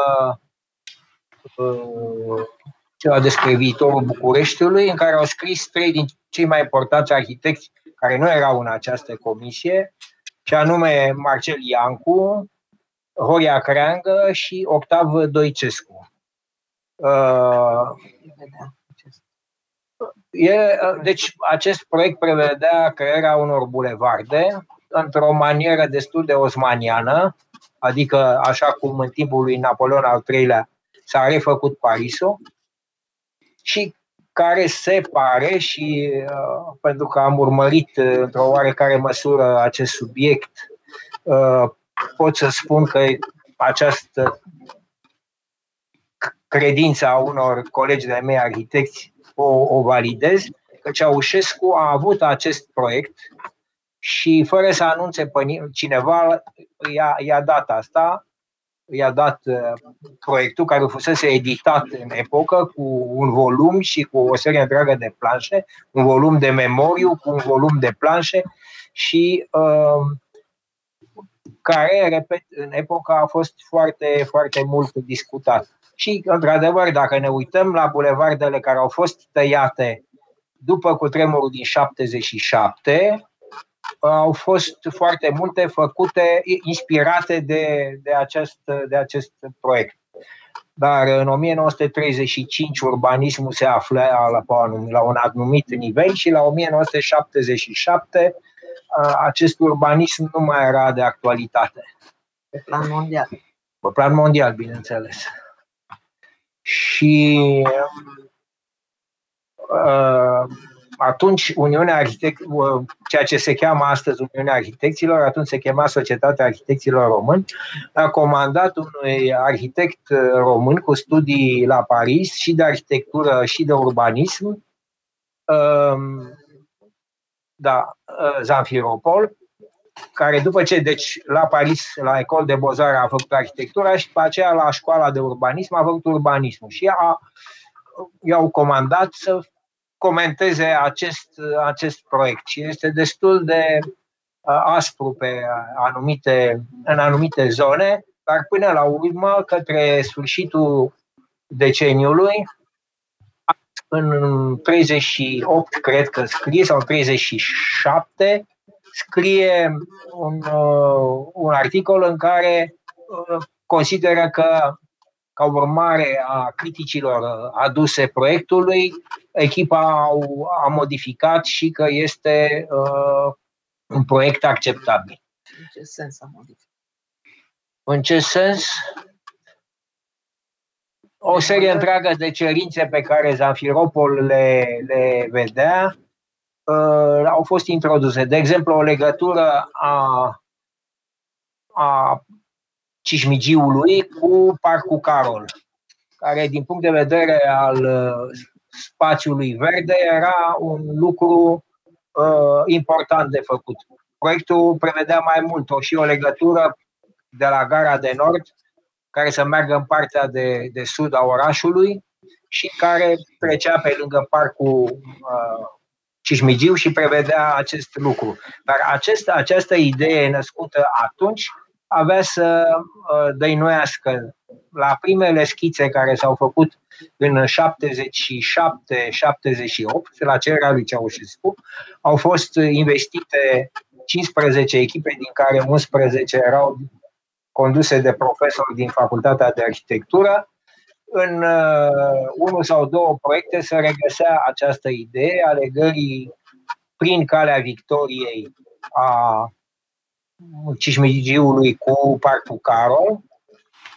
uh, ceva despre viitorul Bucureștiului, în care au scris trei din cei mai importanți arhitecți care nu erau în această comisie, și anume Marcel Iancu, Horia Creangă și Octav Doicescu. Uh, E, deci acest proiect prevedea crearea unor bulevarde într-o manieră destul de osmaniană, adică așa cum în timpul lui Napoleon al III-lea s-a refăcut Parisul și care se pare și uh, pentru că am urmărit uh, într-o oarecare măsură acest subiect, uh, pot să spun că această credință a unor colegi de mei arhitecți o, o validez, că Ceaușescu a avut acest proiect și fără să anunțe pe cineva, i-a, i-a dat asta, i-a dat uh, proiectul care fusese editat în epocă cu un volum și cu o serie întreagă de planșe, un volum de memoriu cu un volum de planșe și uh, care, repet, în epoca a fost foarte, foarte mult discutat. Și, într-adevăr, dacă ne uităm la bulevardele care au fost tăiate după cutremurul din 77, au fost foarte multe făcute, inspirate de, de, acest, de acest proiect. Dar în 1935 urbanismul se afla la, la un anumit nivel și la 1977 acest urbanism nu mai era de actualitate. Pe plan mondial. Pe plan mondial, bineînțeles. Și uh, atunci Uniunea Arhitect, ceea ce se cheamă astăzi Uniunea Arhitecților, atunci se chema Societatea Arhitecților Români, a comandat unui arhitect român cu studii la Paris și de arhitectură și de urbanism, um, da, Zanfiropol, care după ce, deci la Paris, la Ecole de Bozar a făcut arhitectura și după aceea la școala de urbanism a făcut urbanismul și a, i-au comandat să comenteze acest, acest proiect și este destul de aspru pe anumite, în anumite zone, dar până la urmă, către sfârșitul deceniului, în 38, cred că scrie, sau în 37, scrie un, un articol în care consideră că ca urmare a criticilor aduse proiectului, echipa a modificat și că este uh, un proiect acceptabil. În ce sens a modificat? În ce sens? O serie întreagă de cerințe pe care Zanfiropol le, le vedea uh, au fost introduse. De exemplu, o legătură a, a Cismigiului cu Parcul Carol, care din punct de vedere al uh, spațiului verde era un lucru uh, important de făcut. Proiectul prevedea mai mult o și o legătură de la gara de nord care să meargă în partea de, de sud a orașului și care trecea pe lângă parcul uh, Cismigiu și prevedea acest lucru. Dar acest, această idee născută atunci avea să uh, dăinuiască la primele schițe care s-au făcut în 77-78, la cererea lui Ceaușescu, au fost investite 15 echipe, din care 11 erau conduse de profesori din Facultatea de Arhitectură. În uh, unul sau două proiecte se regăsea această idee a legării prin calea victoriei a Cismigiului cu Parcul Carol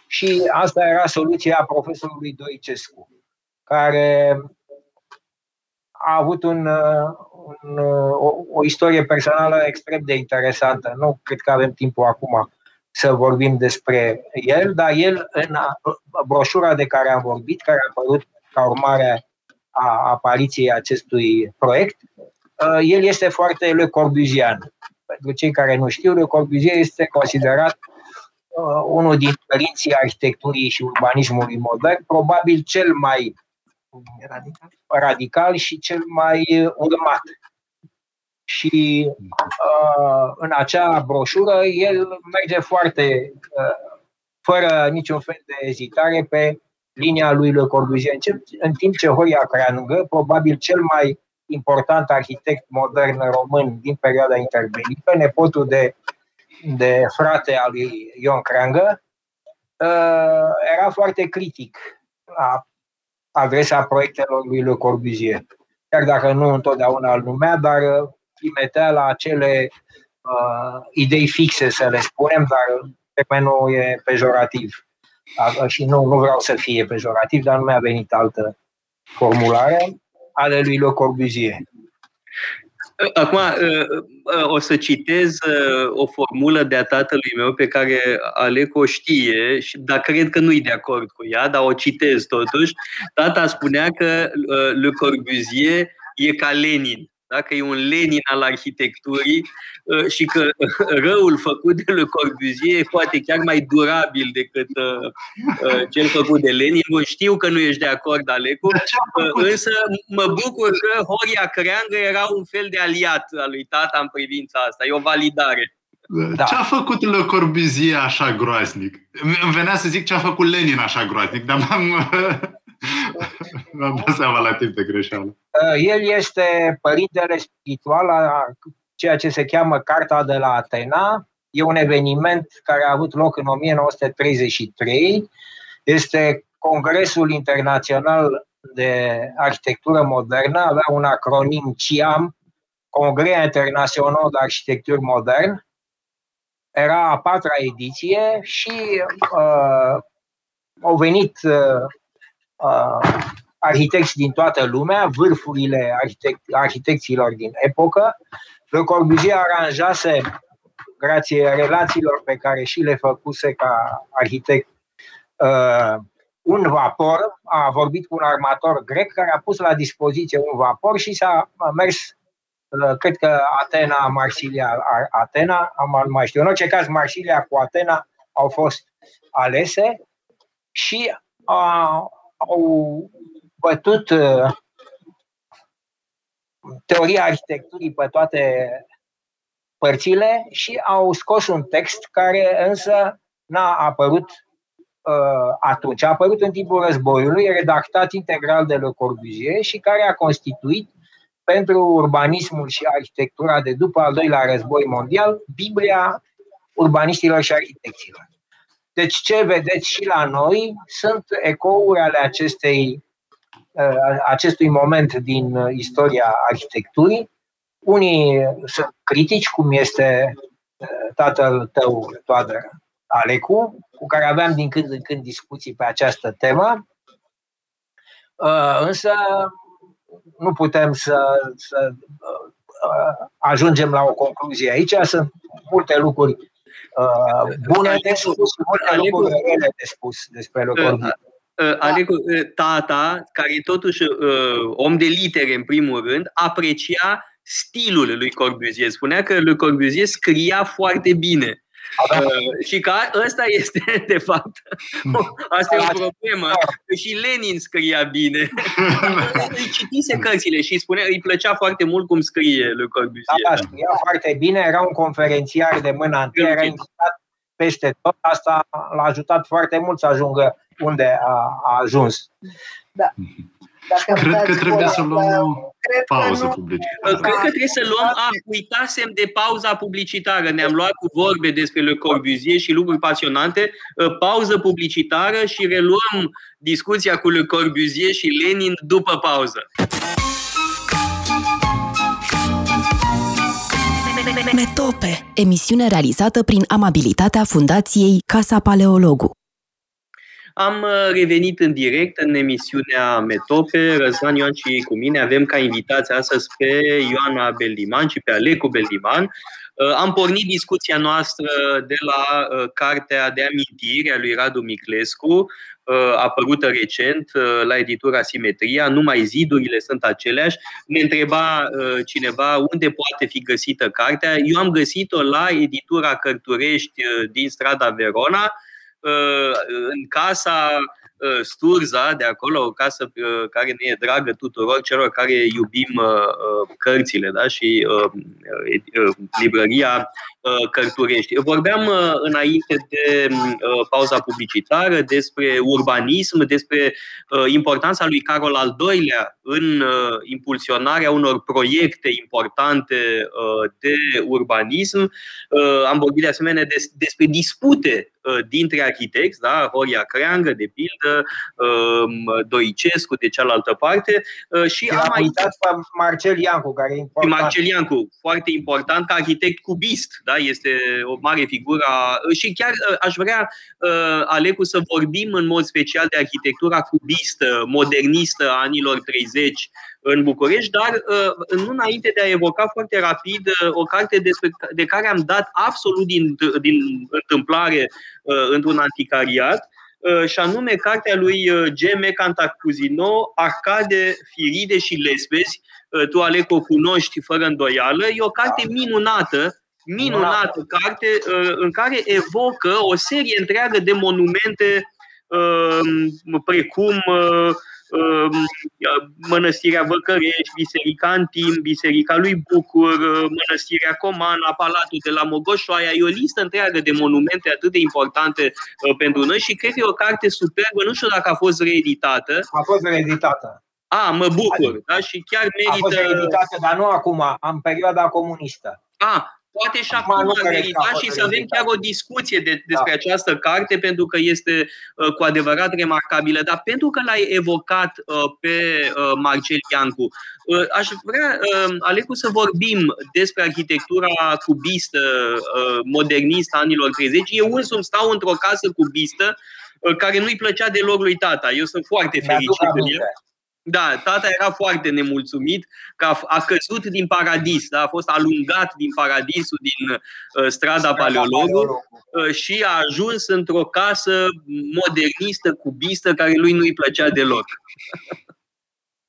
și asta era soluția profesorului Doicescu, care a avut un, un, o, o istorie personală extrem de interesantă. Nu cred că avem timpul acum să vorbim despre el, dar el, în broșura de care am vorbit, care a apărut ca urmare a apariției acestui proiect, el este foarte Le Corbusian. Pentru cei care nu știu, Le Corbusier este considerat uh, unul din părinții arhitecturii și urbanismului modern, probabil cel mai radical, radical și cel mai urmat. Și uh, în acea broșură el merge foarte, uh, fără niciun fel de ezitare, pe linia lui Le Corbusier, în timp ce Horia Creangă, probabil cel mai important arhitect modern român din perioada interbelică, nepotul de, de frate al lui Ion Crangă, uh, era foarte critic la adresa proiectelor lui Le Corbusier. Chiar dacă nu întotdeauna îl numea, dar trimitea la acele uh, idei fixe, să le spunem, dar termenul e pejorativ. Și nu, nu vreau să fie pejorativ, dar nu mi-a venit altă formulare ale lui Le Corbusier. Acum, ă, ă, o să citez ă, o formulă de a tatălui meu pe care Alec o știe, dar cred că nu-i de acord cu ea, dar o citez totuși. Tata spunea că Le Corbusier e ca Lenin da? că e un Lenin al arhitecturii uh, și că (laughs) răul făcut de Le Corbusier e poate chiar mai durabil decât uh, uh, cel făcut de Lenin. Bun, știu că nu ești de acord, Alecu, însă mă bucur că Horia Creangă era un fel de aliat al lui tata în privința asta. E o validare. Da. Ce a făcut Le Corbusier așa groaznic? Îmi venea să zic ce a făcut Lenin așa groaznic, dar m-am, (laughs) m-am dat seama la timp de greșeală. El este părintele spiritual a ceea ce se cheamă Carta de la Atena. E un eveniment care a avut loc în 1933. Este Congresul Internațional de Arhitectură Modernă, avea un acronim CIAM, Congres Internațional de Arhitectură Modernă. Era a patra ediție și uh, au venit uh, uh, arhitecți din toată lumea, vârfurile arhitect- arhitecților din epocă. Le Corbusier aranjase, grație relațiilor pe care și le făcuse ca arhitect, uh, un vapor, a vorbit cu un armator grec care a pus la dispoziție un vapor și s-a mers, uh, cred că Atena, Marsilia, Atena, am mai știu. În orice caz, Marsilia cu Atena au fost alese și uh, au bătut uh, teoria arhitecturii pe toate părțile și au scos un text care însă n-a apărut uh, atunci. A apărut în timpul războiului, redactat integral de Le Corbusier și care a constituit pentru urbanismul și arhitectura de după al doilea război mondial Biblia urbanistilor și arhitecților. Deci ce vedeți și la noi sunt ecouri ale acestei, uh, acestui moment din uh, istoria arhitecturii. Unii sunt critici, cum este uh, tatăl tău, Toader Alecu, cu care aveam din când în când discuții pe această temă, însă nu putem să, să ajungem la o concluzie aici. Sunt multe lucruri uh, bune de spus și multe lucruri rele de spus despre lucruri. Uh, uh, Alecu, tata, care e totuși om de litere în primul rând, aprecia stilul lui Corbusier. Spunea că lui Corbusier scria foarte bine. Da. Uh, și că ăsta este, (laughs) de fapt, asta e o problemă. Și Lenin scria bine. (laughs) îi citise cărțile și spunea, îi plăcea foarte mult cum scrie lui Corbusier. Da, da, scria foarte bine, era un conferențiar de mână întâi, era invitat peste tot. Asta l-a ajutat foarte mult să ajungă unde a, a ajuns. Da. Dacă cred că trebuie să luăm o pauză publicitară. Cred că trebuie să luăm... A, uitasem de pauza publicitară. Ne-am luat cu vorbe despre Le Corbusier și lucruri pasionante. Pauză publicitară și reluăm discuția cu Le Corbusier și Lenin după pauză. Metope, emisiune realizată prin amabilitatea Fundației Casa Paleologu. Am uh, revenit în direct în emisiunea Metope. Răzvan Ioan și cu mine avem ca invitați astăzi pe Ioana Belliman și pe Alecu Belliman. Uh, am pornit discuția noastră de la uh, cartea de amintiri a lui Radu Miclescu, apărută recent la editura Simetria, numai zidurile sunt aceleași. Ne întreba cineva unde poate fi găsită cartea. Eu am găsit-o la editura Cărturești din strada Verona, Uh, în casa uh, Sturza, de acolo, o casă uh, care ne e dragă tuturor celor care iubim cărțile da? și librăria Cărturești. Vorbeam înainte de pauza publicitară despre urbanism, despre importanța lui Carol al II-lea în impulsionarea unor proiecte importante de urbanism. Am vorbit de asemenea despre dispute Uh, dintre arhitecți, da? Horia Creangă, de pildă, um, Doicescu, de cealaltă parte. Uh, și am mai uitat pe Marcel Iancu, care e important. Marcel Iancu, foarte important, ca arhitect cubist, da? este o mare figură. Și chiar uh, aș vrea, Alecu, să vorbim în mod special de arhitectura cubistă, modernistă a anilor 30, în București, dar uh, nu înainte de a evoca foarte rapid uh, o carte despre, de care am dat absolut din, din întâmplare uh, într-un anticariat, și anume cartea lui G.M. Cantacuzino, Arcade, Firide și Lesbezi. Tu, Aleco, o cunoști fără îndoială. E o carte minunată, minunată carte în care evocă o serie întreagă de monumente precum Ehm, mănăstirea Văcărești, Biserica Antim, Biserica lui Bucur, Mănăstirea Comana, Palatul de la Mogoșoaia. E o listă întreagă de monumente atât de importante uh, pentru noi și cred că e o carte superbă. Nu știu dacă a fost reeditată. A fost reeditată. A, mă bucur, da? Și chiar merită... A fost reeditată, dar nu acum, în perioada comunistă. Ah, Poate și acum am meritat și să avem chiar o discuție de, despre da. această carte, pentru că este uh, cu adevărat remarcabilă. Dar pentru că l-ai evocat uh, pe uh, Marcel Iancu, uh, aș vrea, uh, Alecu, să vorbim despre arhitectura cubistă, uh, modernistă anilor 30. Eu însumi stau într-o casă cubistă uh, care nu-i plăcea deloc lui tata. Eu sunt foarte fericit de el. Da, tata era foarte nemulțumit că a, a căzut din paradis, da? a fost alungat din paradisul din uh, strada Paleologu uh, și a ajuns într-o casă modernistă, cubistă, care lui nu-i plăcea deloc. (laughs)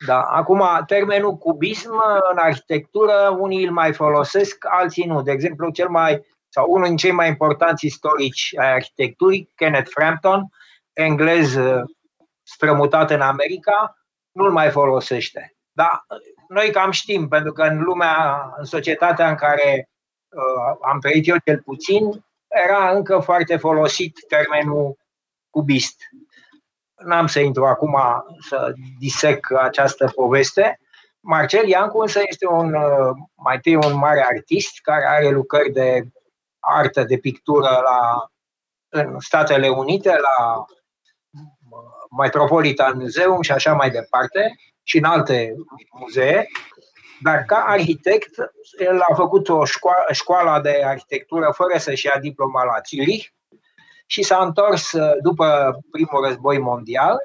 Da, acum termenul cubism în arhitectură, unii îl mai folosesc, alții nu. De exemplu, cel mai sau unul din cei mai importanți istorici ai arhitecturii, Kenneth Frampton, englez uh, strămutat în America, nu-l mai folosește. Dar noi cam știm, pentru că în lumea, în societatea în care uh, am trăit eu cel puțin, era încă foarte folosit termenul cubist. N-am să intru acum să disec această poveste. Marcel Iancu însă este un, uh, mai întâi un mare artist care are lucrări de artă, de pictură la, în Statele Unite, la Metropolitan Museum și așa mai departe, și în alte muzee, dar ca arhitect, el a făcut o școală, școală de arhitectură fără să-și ia diploma la Zurich și s-a întors uh, după primul război mondial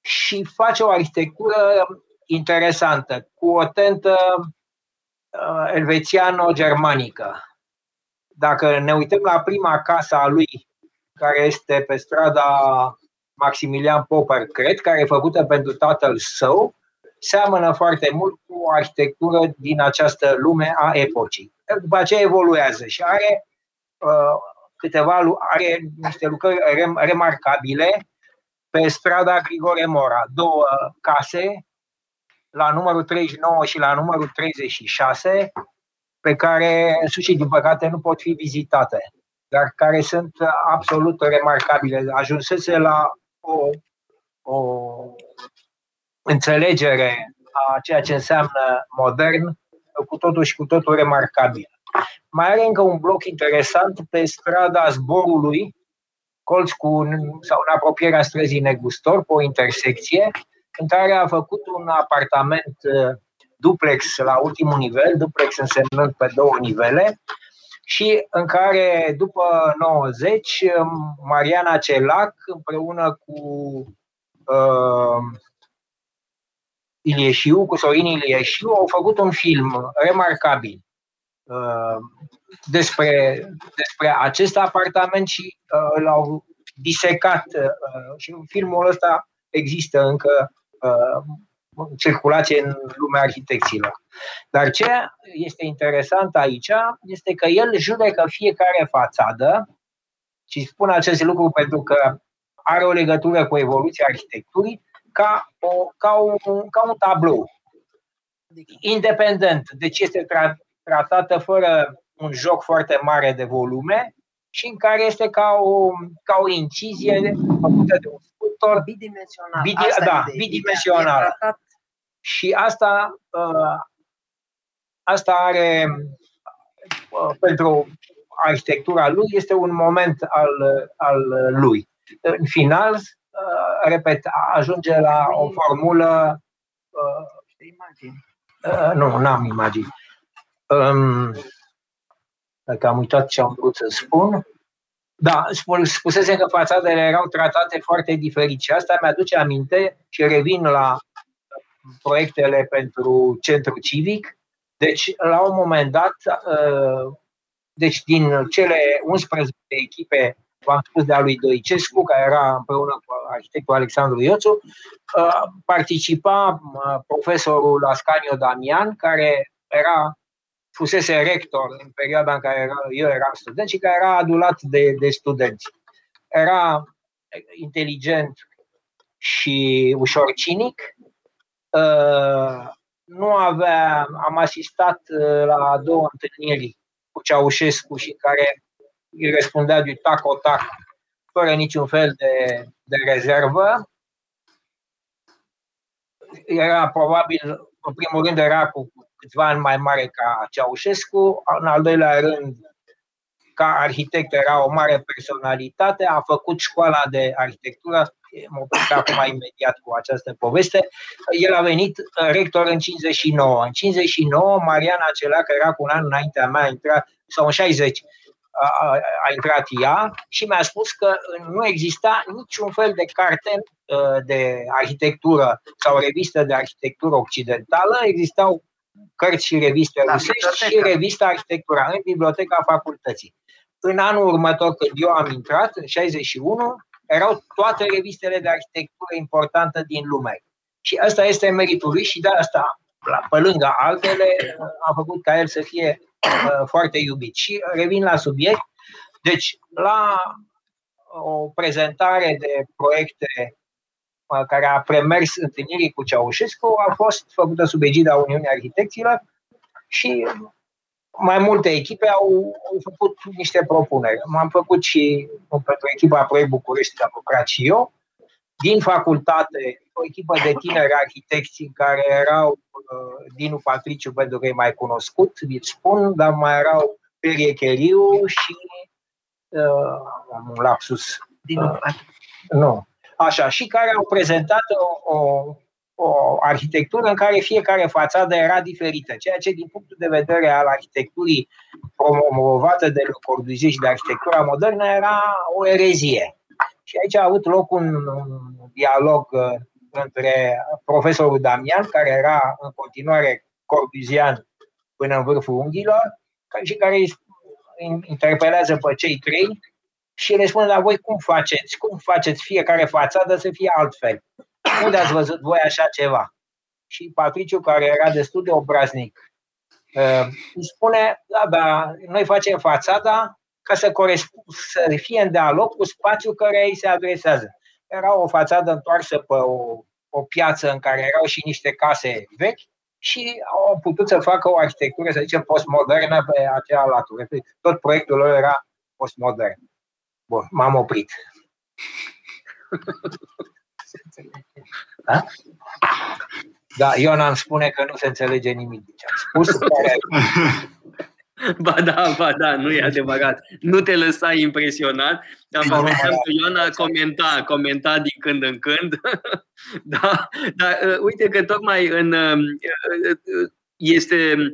și face o arhitectură interesantă, cu o tentă uh, elvețiano-germanică. Dacă ne uităm la prima casă a lui, care este pe strada Maximilian Popper, cred, care e făcută pentru tatăl său, seamănă foarte mult cu o arhitectură din această lume a epocii. După aceea evoluează și are uh, câteva are niște lucrări rem, remarcabile pe strada Grigore Mora. Două case, la numărul 39 și la numărul 36, pe care, în și din păcate, nu pot fi vizitate, dar care sunt absolut remarcabile. Ajunsese la o, o înțelegere a ceea ce înseamnă modern cu totul și cu totul remarcabil. Mai are încă un bloc interesant pe strada Zborului, colț cu, sau în apropierea străzii Negustor, pe o intersecție, în care a făcut un apartament uh, duplex la ultimul nivel, duplex însemnând pe două nivele, și în care după 90 Mariana Celac împreună cu uh, Ilieșiu, cu Sorin Ilieșiu, au făcut un film remarcabil uh, despre, despre acest apartament și uh, l-au disecat uh, și filmul ăsta există încă uh, circulație în lumea arhitecților. Dar ce este interesant aici este că el judecă fiecare fațadă și spun acest lucru pentru că are o legătură cu evoluția arhitecturii ca, o, ca, un, ca un tablou independent. Deci este tra- tratată fără un joc foarte mare de volume și în care este ca o, ca o incizie făcută de un sculptor bidimensional. Bidi, da, bidimensional. Și asta, uh, asta are uh, pentru arhitectura lui este un moment al, al lui. În final, uh, repet, ajunge la o formulă. Nu, nu am imagini. Um, dacă am uitat ce am vrut să spun. Da, spusesem că fațadele erau tratate foarte diferit și asta mi-aduce aminte și revin la proiectele pentru centru civic. Deci, la un moment dat, uh, deci din cele 11 echipe, v-am spus de a lui Doicescu, care era împreună cu arhitectul Alexandru Ioțu, uh, participa uh, profesorul Ascanio Damian, care era fusese rector în perioada în care era, eu eram student și care era adulat de, de studenți. Era inteligent și ușor cinic, Uh, nu avea, am asistat uh, la două întâlniri cu Ceaușescu și care îi răspundea de tac-o-tac, fără niciun fel de, de rezervă. Era probabil, în primul rând, era cu câțiva ani mai mare ca Ceaușescu, în al doilea rând ca arhitect era o mare personalitate, a făcut școala de arhitectură, mă opresc acum imediat cu această poveste, el a venit rector în 59. În 59, Mariana Celac era cu un an înaintea mea, a intrat, sau în 60, a, a intrat ea și mi-a spus că nu exista niciun fel de carte ă, de arhitectură sau revistă de arhitectură occidentală, existau cărți și reviste rusești și revista Arhitectura în biblioteca facultății. În anul următor, când eu am intrat, în 61, erau toate revistele de arhitectură importantă din lume. Și asta este meritul lui și de asta, pe lângă altele, a făcut ca el să fie uh, foarte iubit. Și revin la subiect. Deci, la o prezentare de proiecte uh, care a premers întâlnirii cu Ceaușescu a fost făcută sub egida Uniunii Arhitecților și mai multe echipe au, au făcut niște propuneri. M-am făcut și pentru echipa Proiect București, am lucrat și eu. Din facultate, o echipă de tineri arhitecți care erau uh, Dinu Patriciu, pentru că e mai cunoscut, vi spun, dar mai erau Perie Cheriu și uh, un lapsus. Dinu uh, Nu. Așa, și care au prezentat o, o o arhitectură în care fiecare fațadă era diferită, ceea ce din punctul de vedere al arhitecturii promovată de Le Corbusier și de arhitectura modernă era o erezie. Și aici a avut loc un, un dialog uh, între profesorul Damian, care era în continuare corbuzian până în vârful unghiilor, și care îi interpelează pe cei trei și le spune, la voi cum faceți? Cum faceți fiecare fațadă să fie altfel? Unde ați văzut voi așa ceva? Și Patriciu, care era destul de obraznic, uh, îi spune, da, da, noi facem fațada ca să, să fie în dialog cu spațiul care îi se adresează. Era o fațadă întoarsă pe o, o piață în care erau și niște case vechi și au putut să facă o arhitectură, să zicem, postmodernă pe acea latură. Tot proiectul lor era postmodern. Bun, m-am oprit. Da? Da, Ioana îmi spune că nu se înțelege nimic din ce am spus. (laughs) Ba da, ba da, nu e adevărat. Nu te lăsa impresionat. Am văzut că Ioana comenta, comenta din când în când. (laughs) da, dar uh, uite că tocmai în, uh, uh, este Uh,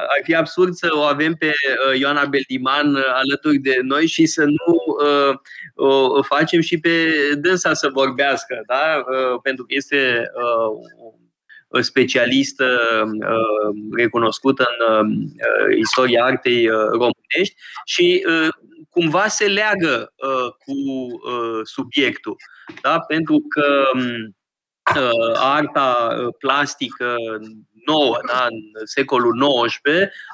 ar fi absurd să o avem pe uh, Ioana Beldiman uh, alături de noi și să nu o facem și pe dânsa să vorbească, da? pentru că este o specialistă recunoscută în istoria artei românești și cumva se leagă cu subiectul. Da? Pentru că um, arta plastică nouă, da, în secolul XIX,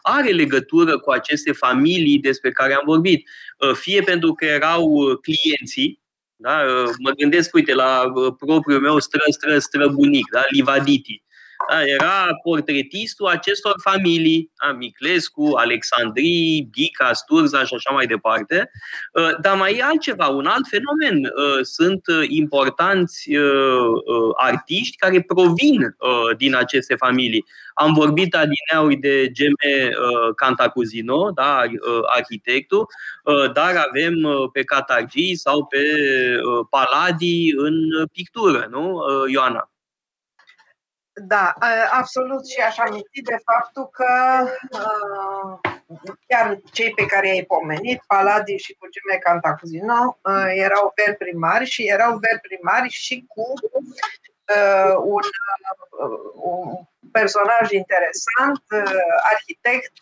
are legătură cu aceste familii despre care am vorbit. Uh, fie pentru că erau uh, clienții, da, uh, mă gândesc, uite, la propriul meu stră, stră, străbunic, da, Livaditi, da, era portretistul acestor familii, da, Miclescu, Alexandrii, Ghica, Sturza și așa mai departe. Uh, dar mai e altceva, un alt fenomen. Uh, sunt uh, importanți artiști care provin din aceste familii. Am vorbit adineauri de Geme Cantacuzino, da, arhitectul, dar avem pe Catargii sau pe Paladi în pictură, nu, Ioana? Da, absolut și aș aminti de faptul că chiar cei pe care i-ai pomenit, Paladi și cu Gime Cantacuzino, erau veri primari și erau veri primari și cu un, un personaj interesant, arhitect,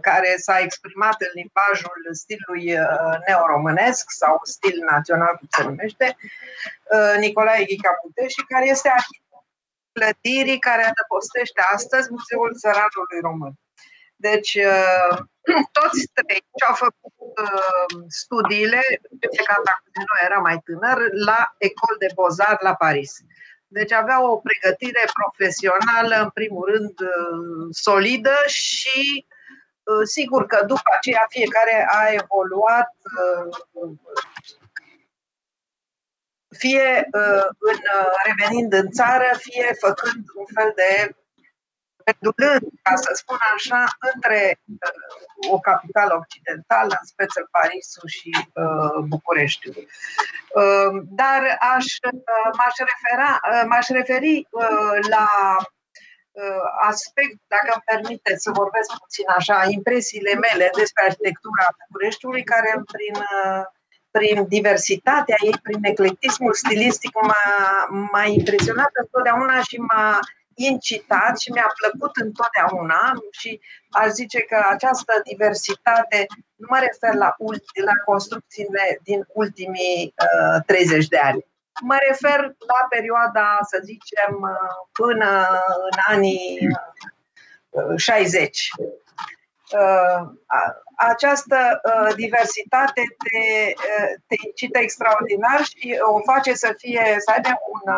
care s-a exprimat în limbajul stilului neoromânesc sau stil național, cum se numește, Nicolae Ghica Putești, care este arhitect clădirii care adăpostește astăzi Muzeul Țăranului Român. Deci, uh, (clears throat) toți trei ce au făcut uh, studiile, pe Cantacuzino era mai tânăr, la Ecole de Beaux-Arts la Paris. Deci avea o pregătire profesională, în primul rând, uh, solidă și sigur că după aceea fiecare a evoluat fie uh, în, uh, revenind în țară, fie făcând un fel de pendulând, ca să spun așa, între uh, o capitală occidentală, în speță Parisul și uh, Bucureștiul. Uh, dar aș, uh, m-aș, refera, uh, m-aș referi uh, la uh, aspect, dacă îmi permiteți să vorbesc puțin așa, impresiile mele despre arhitectura Bucureștiului, care prin uh, prin diversitatea ei, prin eclectismul stilistic, m-a, m-a impresionat întotdeauna și m-a incitat și mi-a plăcut întotdeauna și aș zice că această diversitate nu mă refer la, ulti, la construcțiile din ultimii uh, 30 de ani. Mă refer la perioada, să zicem, uh, până în anii uh, 60. Uh, această uh, diversitate te, uh, te incită extraordinar și o face să fie, să aibă un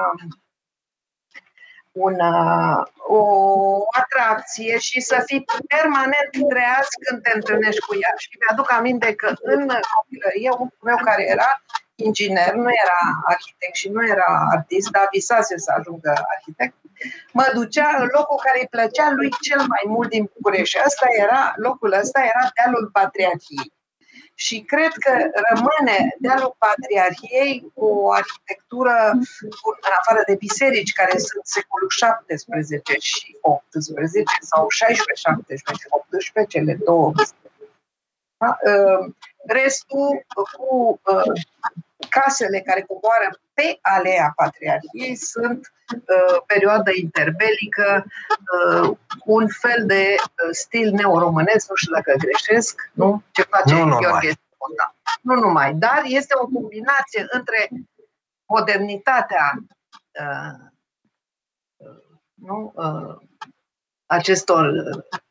un, o atracție și să fii permanent treaz când te întâlnești cu ea. Și mi-aduc aminte că în copilărie, un meu care era inginer, nu era arhitect și nu era artist, dar visase să ajungă arhitect, mă ducea în locul care îi plăcea lui cel mai mult din București. Asta era, locul ăsta era dealul Patriarhiei și cred că rămâne dealul Patriarhiei o arhitectură, în afară de biserici, care sunt secolul 17 și 18 sau 16, 17 și 18, cele două da? Ă, restul cu ă, casele care coboară pe alea Patriarhiei sunt uh, perioada interbelică, uh, un fel de uh, stil neoromânesc, nu știu dacă greșesc, nu? Ce face nu Gheorghe da. Nu numai, dar este o combinație între modernitatea uh, nu, uh, acestor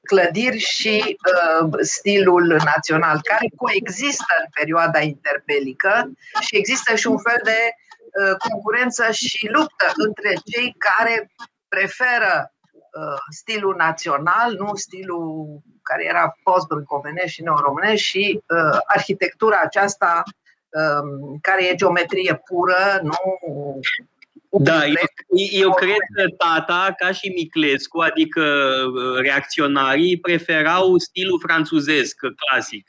clădiri și uh, stilul național, care coexistă în perioada interbelică și există și un fel de uh, concurență și luptă între cei care preferă uh, stilul național, nu stilul care era post-brâncovenești și neoromânești și uh, arhitectura aceasta um, care e geometrie pură, nu da, eu, eu cred că tata, ca și Miclescu, adică uh, reacționarii, preferau stilul franțuzesc clasic.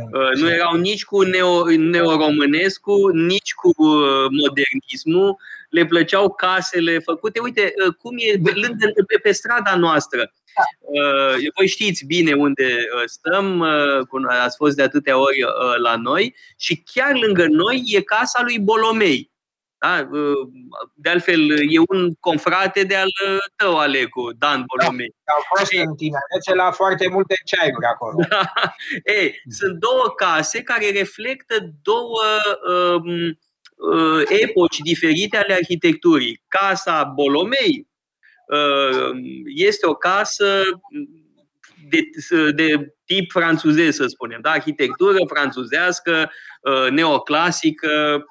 Uh, nu erau nici cu neo, neoromânescu, nici cu uh, modernismul. Le plăceau casele făcute. Uite, cum e lângă, pe, pe strada noastră. Voi știți bine unde stăm, ați fost de atâtea ori la noi și chiar lângă noi e casa lui Bolomei da? De altfel, e un confrate de al tău, Alecu, Dan Bolomei. Da, au fost în tinerețe la foarte multe ceaiuri acolo. Da. (laughs) Ei, sunt două case care reflectă două um, uh, epoci diferite ale arhitecturii. Casa Bolomei uh, este o casă de, de tip franțuzez, să spunem, da? arhitectură franțuzească, uh, neoclasică, Uh,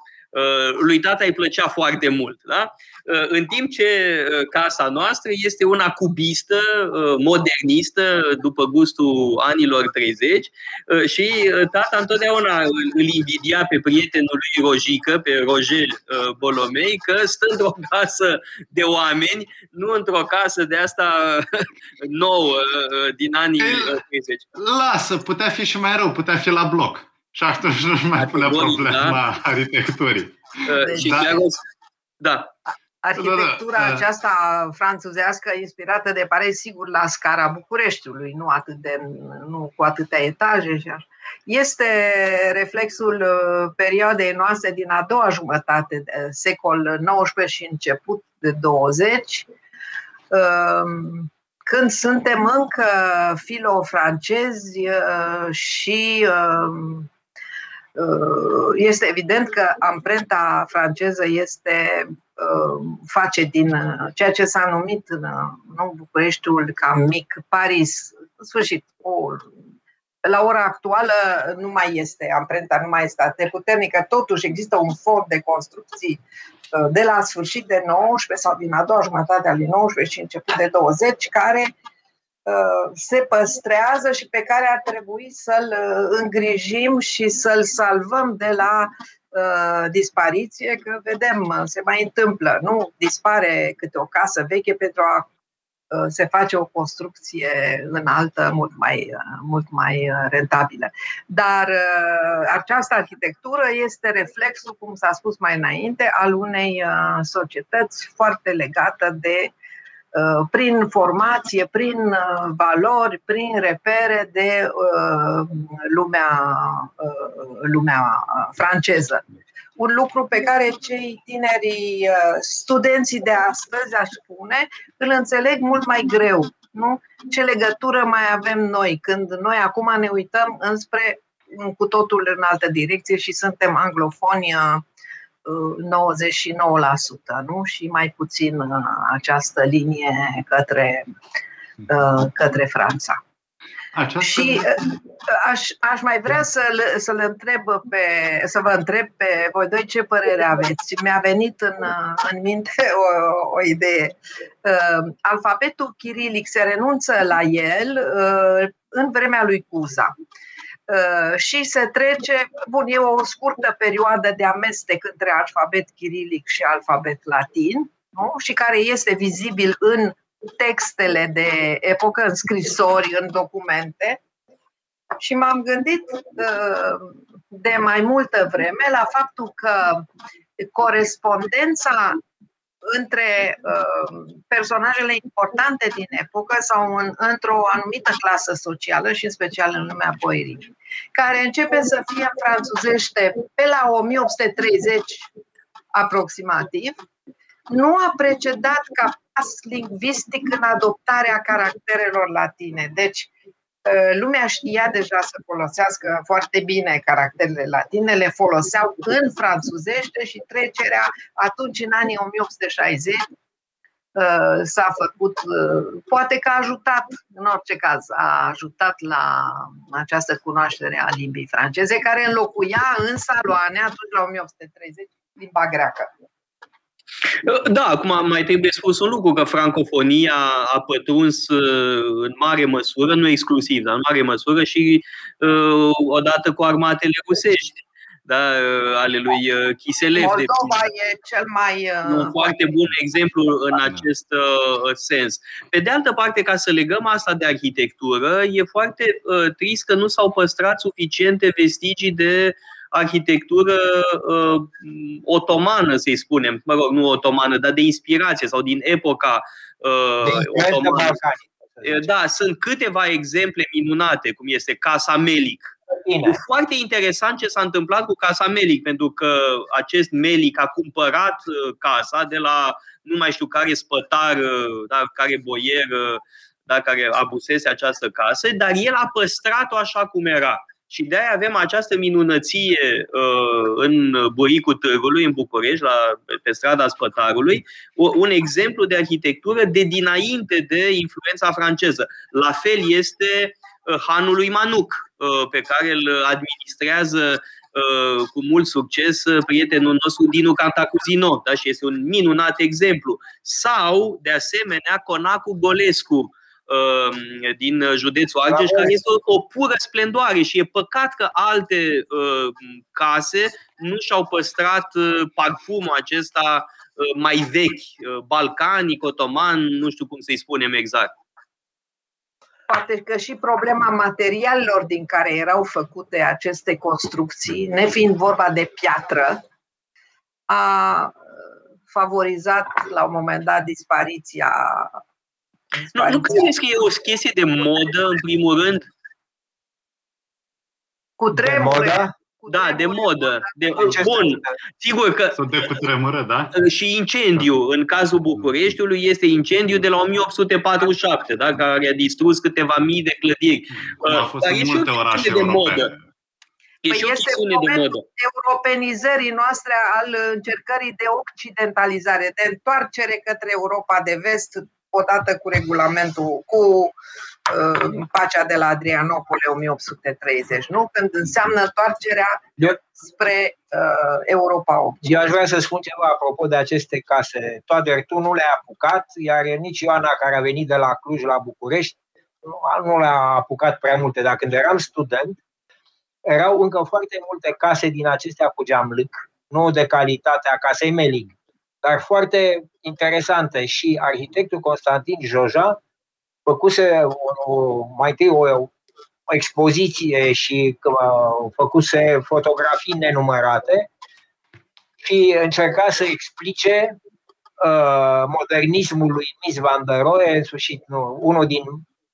lui tata îi plăcea foarte mult. Da? Uh, în timp ce uh, casa noastră este una cubistă, modernistă, după gustul anilor 30 și tata întotdeauna îl invidia pe prietenul lui Rojică, pe Roger Bolomei, că stă într-o (laughs) casă de oameni, nu într-o casă de asta (laughs) nouă din anii 30. Lasă, putea fi și mai rău, putea fi la bloc. Și atunci nu mai pune problema da? arhitecturii. Deci, da. da. Arhitectura da, da, da. aceasta franțuzească, inspirată de Paris, sigur, la scara Bucureștiului, nu, atât de, nu cu atâtea etaje și așa. Este reflexul uh, perioadei noastre din a doua jumătate de secol XIX și început de 20, um, când suntem încă filo-francezi uh, și um, Uh, este evident că amprenta franceză este uh, face din uh, ceea ce s-a numit în nou Bucureștiul ca mic Paris, în sfârșit, o, la ora actuală nu mai este, amprenta nu mai este atât puternică, totuși există un fond de construcții de la sfârșit de 19 sau din a doua jumătate a lui 19 și început de 20, care Uh, se păstrează și pe care ar trebui să-l uh, îngrijim și să-l salvăm de la uh, dispariție, că vedem, se mai întâmplă, nu? Dispare câte o casă veche pentru a uh, se face o construcție înaltă mult mai, uh, mult mai rentabilă. Dar această arhitectură este reflexul, cum s-a spus mai înainte, al unei societăți foarte legată de prin formație, prin valori, prin repere de lumea, lumea franceză un lucru pe care cei tineri uh, studenții de astăzi, aș spune, îl înțeleg mult mai greu. Nu? Ce legătură mai avem noi când noi acum ne uităm înspre cu totul în altă direcție și suntem anglofoni 99% uh, nu? și mai puțin uh, această linie către, către Franța. Această... Și uh, aș, aș mai vrea să-l, să-l întreb pe, să vă întreb pe voi doi ce părere aveți. Mi-a venit în, în minte (laughs) o, o idee. Uh, alfabetul chirilic se renunță la el uh, în vremea lui Cuza și se trece, bun, e o scurtă perioadă de amestec între alfabet chirilic și alfabet latin, nu? și care este vizibil în textele de epocă, în scrisori, în documente și m-am gândit uh, de mai multă vreme la faptul că corespondența între uh, personajele importante din epocă sau în, într-o anumită clasă socială și în special în lumea poerii, care începe să fie franțuzește pe la 1830 aproximativ, nu a precedat ca pas lingvistic în adoptarea caracterelor latine. Deci, ă, lumea știa deja să folosească foarte bine caracterele latine, le foloseau în franțuzește și trecerea atunci, în anii 1860, ă, s-a făcut, ă, poate că a ajutat, în orice caz, a ajutat la această cunoaștere a limbii franceze, care înlocuia în saloane, atunci la 1830, limba greacă. Da, acum mai trebuie spus un lucru, că francofonia a pătruns uh, în mare măsură, nu exclusiv, dar în mare măsură și uh, odată cu armatele rusești da, uh, ale lui Chiselev. Moldova de e cel mai... Un foarte bun exemplu în acest sens. Pe de altă parte, ca să legăm asta de arhitectură, e foarte trist că nu s-au păstrat suficiente vestigii de arhitectură uh, otomană, să-i spunem, mă rog, nu otomană, dar de inspirație sau din epoca uh, otomană. Da, sunt câteva exemple minunate, cum este Casa Melic. Bine. E foarte interesant ce s-a întâmplat cu Casa Melic, pentru că acest Melic a cumpărat uh, casa de la nu mai știu care spătar, uh, da, care boier, da, care abusese această casă, dar el a păstrat-o așa cum era. Și de-aia avem această minunăție uh, în Buricul Târgului, în București, la, pe strada Spătarului, un exemplu de arhitectură de dinainte de influența franceză. La fel este uh, Hanul lui Manuc, uh, pe care îl administrează uh, cu mult succes uh, prietenul nostru Dinu Cantacuzino, da? și este un minunat exemplu. Sau, de asemenea, Conacul Golescu, Um, din județul Argeș, care este o, o pură splendoare și e păcat că alte uh, case nu și-au păstrat uh, parfumul acesta uh, mai vechi, uh, balcanic, otoman, nu știu cum să-i spunem exact. Poate că și problema materialelor din care erau făcute aceste construcții, nefiind vorba de piatră, a favorizat la un moment dat dispariția nu, nu credeți că e o chestie de modă, în primul rând? Cu tremure. De da, de modă. De, bun, sigur că... Sunt de cutremură, da? Și incendiu. În cazul Bucureștiului este incendiu de la 1847, da? care a distrus câteva mii de clădiri. a fost Dar în multe orașe de modă. E păi și o este de modă. europenizării noastre al încercării de occidentalizare, de întoarcere către Europa de vest, odată cu regulamentul, cu uh, pacea de la Adrianopole 1830, nu? Când înseamnă întoarcerea spre uh, Europa 8. Eu aș vrea să spun ceva apropo de aceste case. Toader, tu nu le-ai apucat, iar nici Ioana, care a venit de la Cluj la București, nu, nu le-a apucat prea multe, dar când eram student, erau încă foarte multe case din acestea cu geamlâc, nu de calitate a casei Melig, dar foarte interesante. Și arhitectul Constantin Joja făcuse o, mai întâi o, o expoziție și uh, făcuse fotografii nenumărate și încerca să explice uh, modernismul lui Mies van der Rohe, în sfârșit, nu, unul din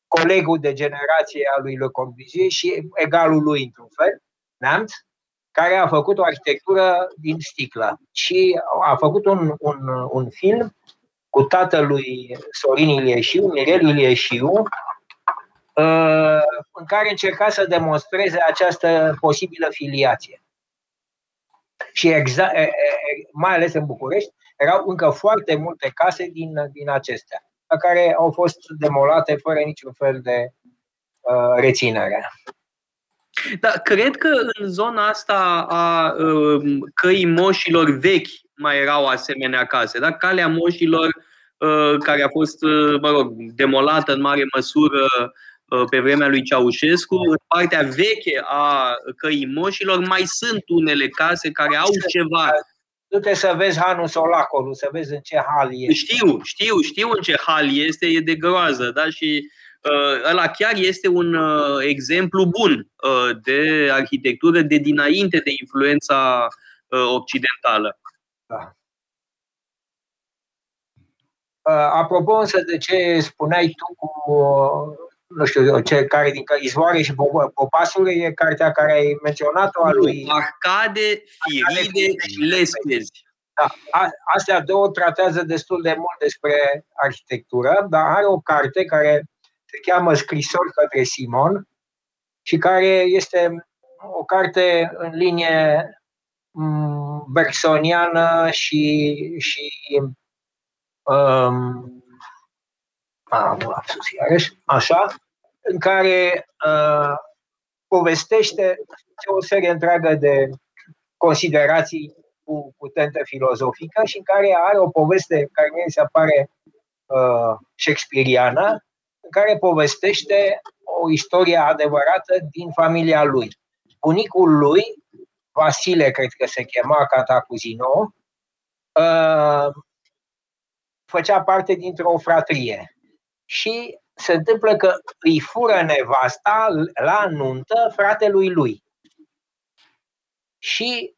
colegul de generație al lui Le Corbusier și egalul lui, într-un fel, Neamț, care a făcut o arhitectură din sticlă și a făcut un, un, un film cu tatălui Sorin Ilieșiu, Mirel Ilieșiu, uh, în care încerca să demonstreze această posibilă filiație. Și exact, mai ales în București, erau încă foarte multe case din, din acestea, care au fost demolate fără niciun fel de uh, reținere. Da, cred că în zona asta a uh, căii moșilor vechi mai erau asemenea case. Da? Calea moșilor uh, care a fost, uh, mă rog, demolată în mare măsură uh, pe vremea lui Ceaușescu, în partea veche a căii moșilor mai sunt unele case care au ceva Du-te să vezi Hanul Solacolu, să vezi în ce hal este. Știu, știu, știu în ce hal este, e de groază, da? Și uh, ăla chiar este un uh, exemplu bun uh, de arhitectură de dinainte de influența uh, occidentală. Da. Uh, apropo însă de ce spuneai tu cu uh, nu știu, ce, care din Izvoare și Popasule e cartea care ai menționat-o a lui... Arcade, Firide și Lespezi. Da, a, astea două tratează destul de mult despre arhitectură, dar are o carte care se cheamă Scrisori către Simon și care este o carte în linie mm, bersoniană și, și um, am lapsus iarăși, așa, în care uh, povestește o serie întreagă de considerații cu, cu tentă filozofică și în care are o poveste care mi se pare uh, shakespeariană, în care povestește o istorie adevărată din familia lui. Bunicul lui, Vasile, cred că se chema Catacuzino, uh, făcea parte dintr-o fratrie și se întâmplă că îi fură nevasta la nuntă fratelui lui. Și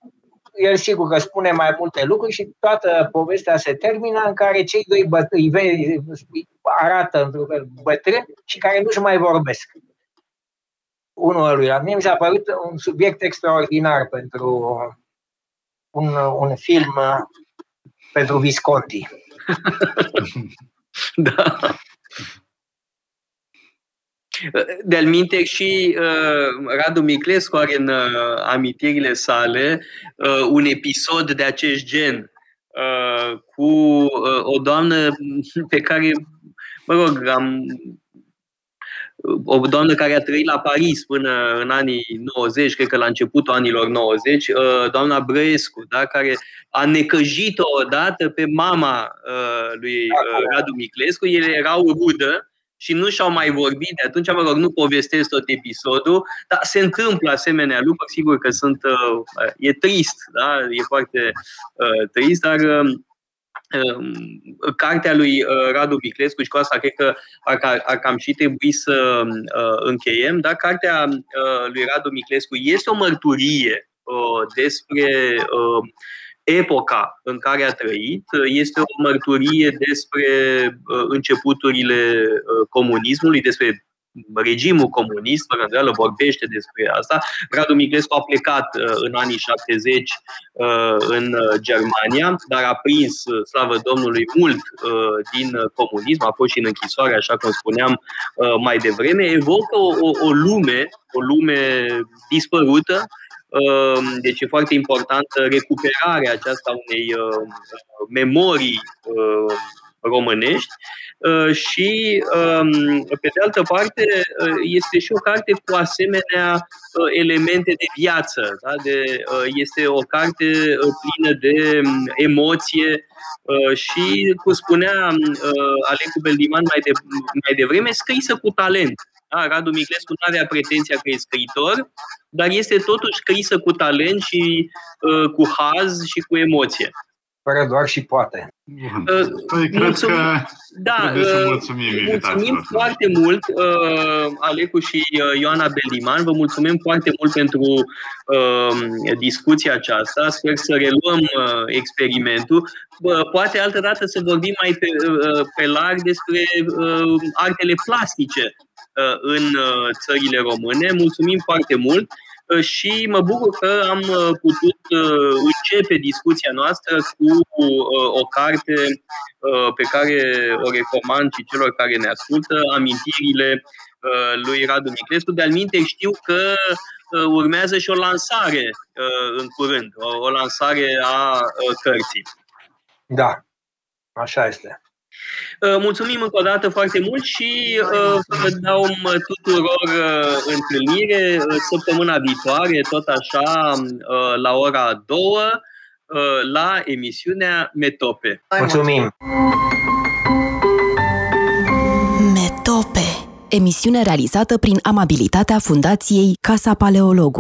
el sigur că spune mai multe lucruri și toată povestea se termină în care cei doi bătrâni arată într-un fel bătrâni și care nu-și mai vorbesc. Unul lui. La mine mi s-a părut un subiect extraordinar pentru un, un film pentru Visconti. (laughs) da. De-al minte și uh, Radu Miclescu are în uh, amintirile sale uh, un episod de acest gen uh, cu uh, o doamnă pe care, mă rog, am o doamnă care a trăit la Paris până în anii 90, cred că la începutul anilor 90, uh, doamna Brăescu, da, care a necăjit-o odată pe mama uh, lui uh, Radu Miclescu. Ele erau rudă și nu și-au mai vorbit de atunci, mă rog, nu povestesc tot episodul, dar se întâmplă asemenea lucruri, sigur că sunt, uh, e trist, da? e foarte uh, trist, dar uh, cartea lui uh, Radu Viclescu și cu asta cred că ar, ar cam și trebui să uh, încheiem, dar cartea uh, lui Radu Miclescu este o mărturie uh, despre uh, epoca în care a trăit. Este o mărturie despre uh, începuturile uh, comunismului, despre regimul comunist, fără îndoială, vorbește despre asta. Radu Migrescu a plecat uh, în anii 70 în Germania, dar a prins, slavă Domnului, mult din comunism, a fost și în închisoare, așa cum spuneam mai devreme, evocă o, o, o lume, o lume dispărută, Ehm, deci e foarte importantă recuperarea aceasta unei uh, memorii uh, românești uh, și, um, pe de altă parte, este și o carte cu asemenea elemente de viață. Da? De, este o carte plină de um, emoție și, cum spunea Alecu Beldiman mai, de, mai devreme, scrisă cu talent. Da? Radu Miglescu nu avea pretenția că e scriitor, dar este totuși scrisă cu talent și uh, cu haz și cu emoție. Fără doar și poate. Bun. Păi, cred mulțumim. că Da, trebuie să uh, mulțumim mulțumim invitațiilor. foarte mult, uh, Alecu și uh, Ioana Beliman. Vă mulțumim foarte mult pentru uh, discuția aceasta. Sper să reluăm uh, experimentul. Bă, Poate altă dată să vorbim mai pe, uh, pe larg despre uh, artele plastice uh, în uh, țările române. Mulțumim foarte mult uh, și mă bucur că am uh, putut uh, începe discuția noastră cu uh, o carte uh, pe care o recomand și celor care ne ascultă, amintirile uh, lui Radu Miclescu. De-al minte știu că uh, urmează și o lansare uh, în curând, o, o lansare a uh, cărții. Da, așa este. Uh, Mulțumim încă o dată foarte mult și uh, vă dau uh, tuturor uh, întâlnire uh, săptămâna viitoare, tot așa, uh, la ora 2, uh, la emisiunea Metope. Mulțumim! Metope. Emisiune realizată prin amabilitatea Fundației Casa Paleologu.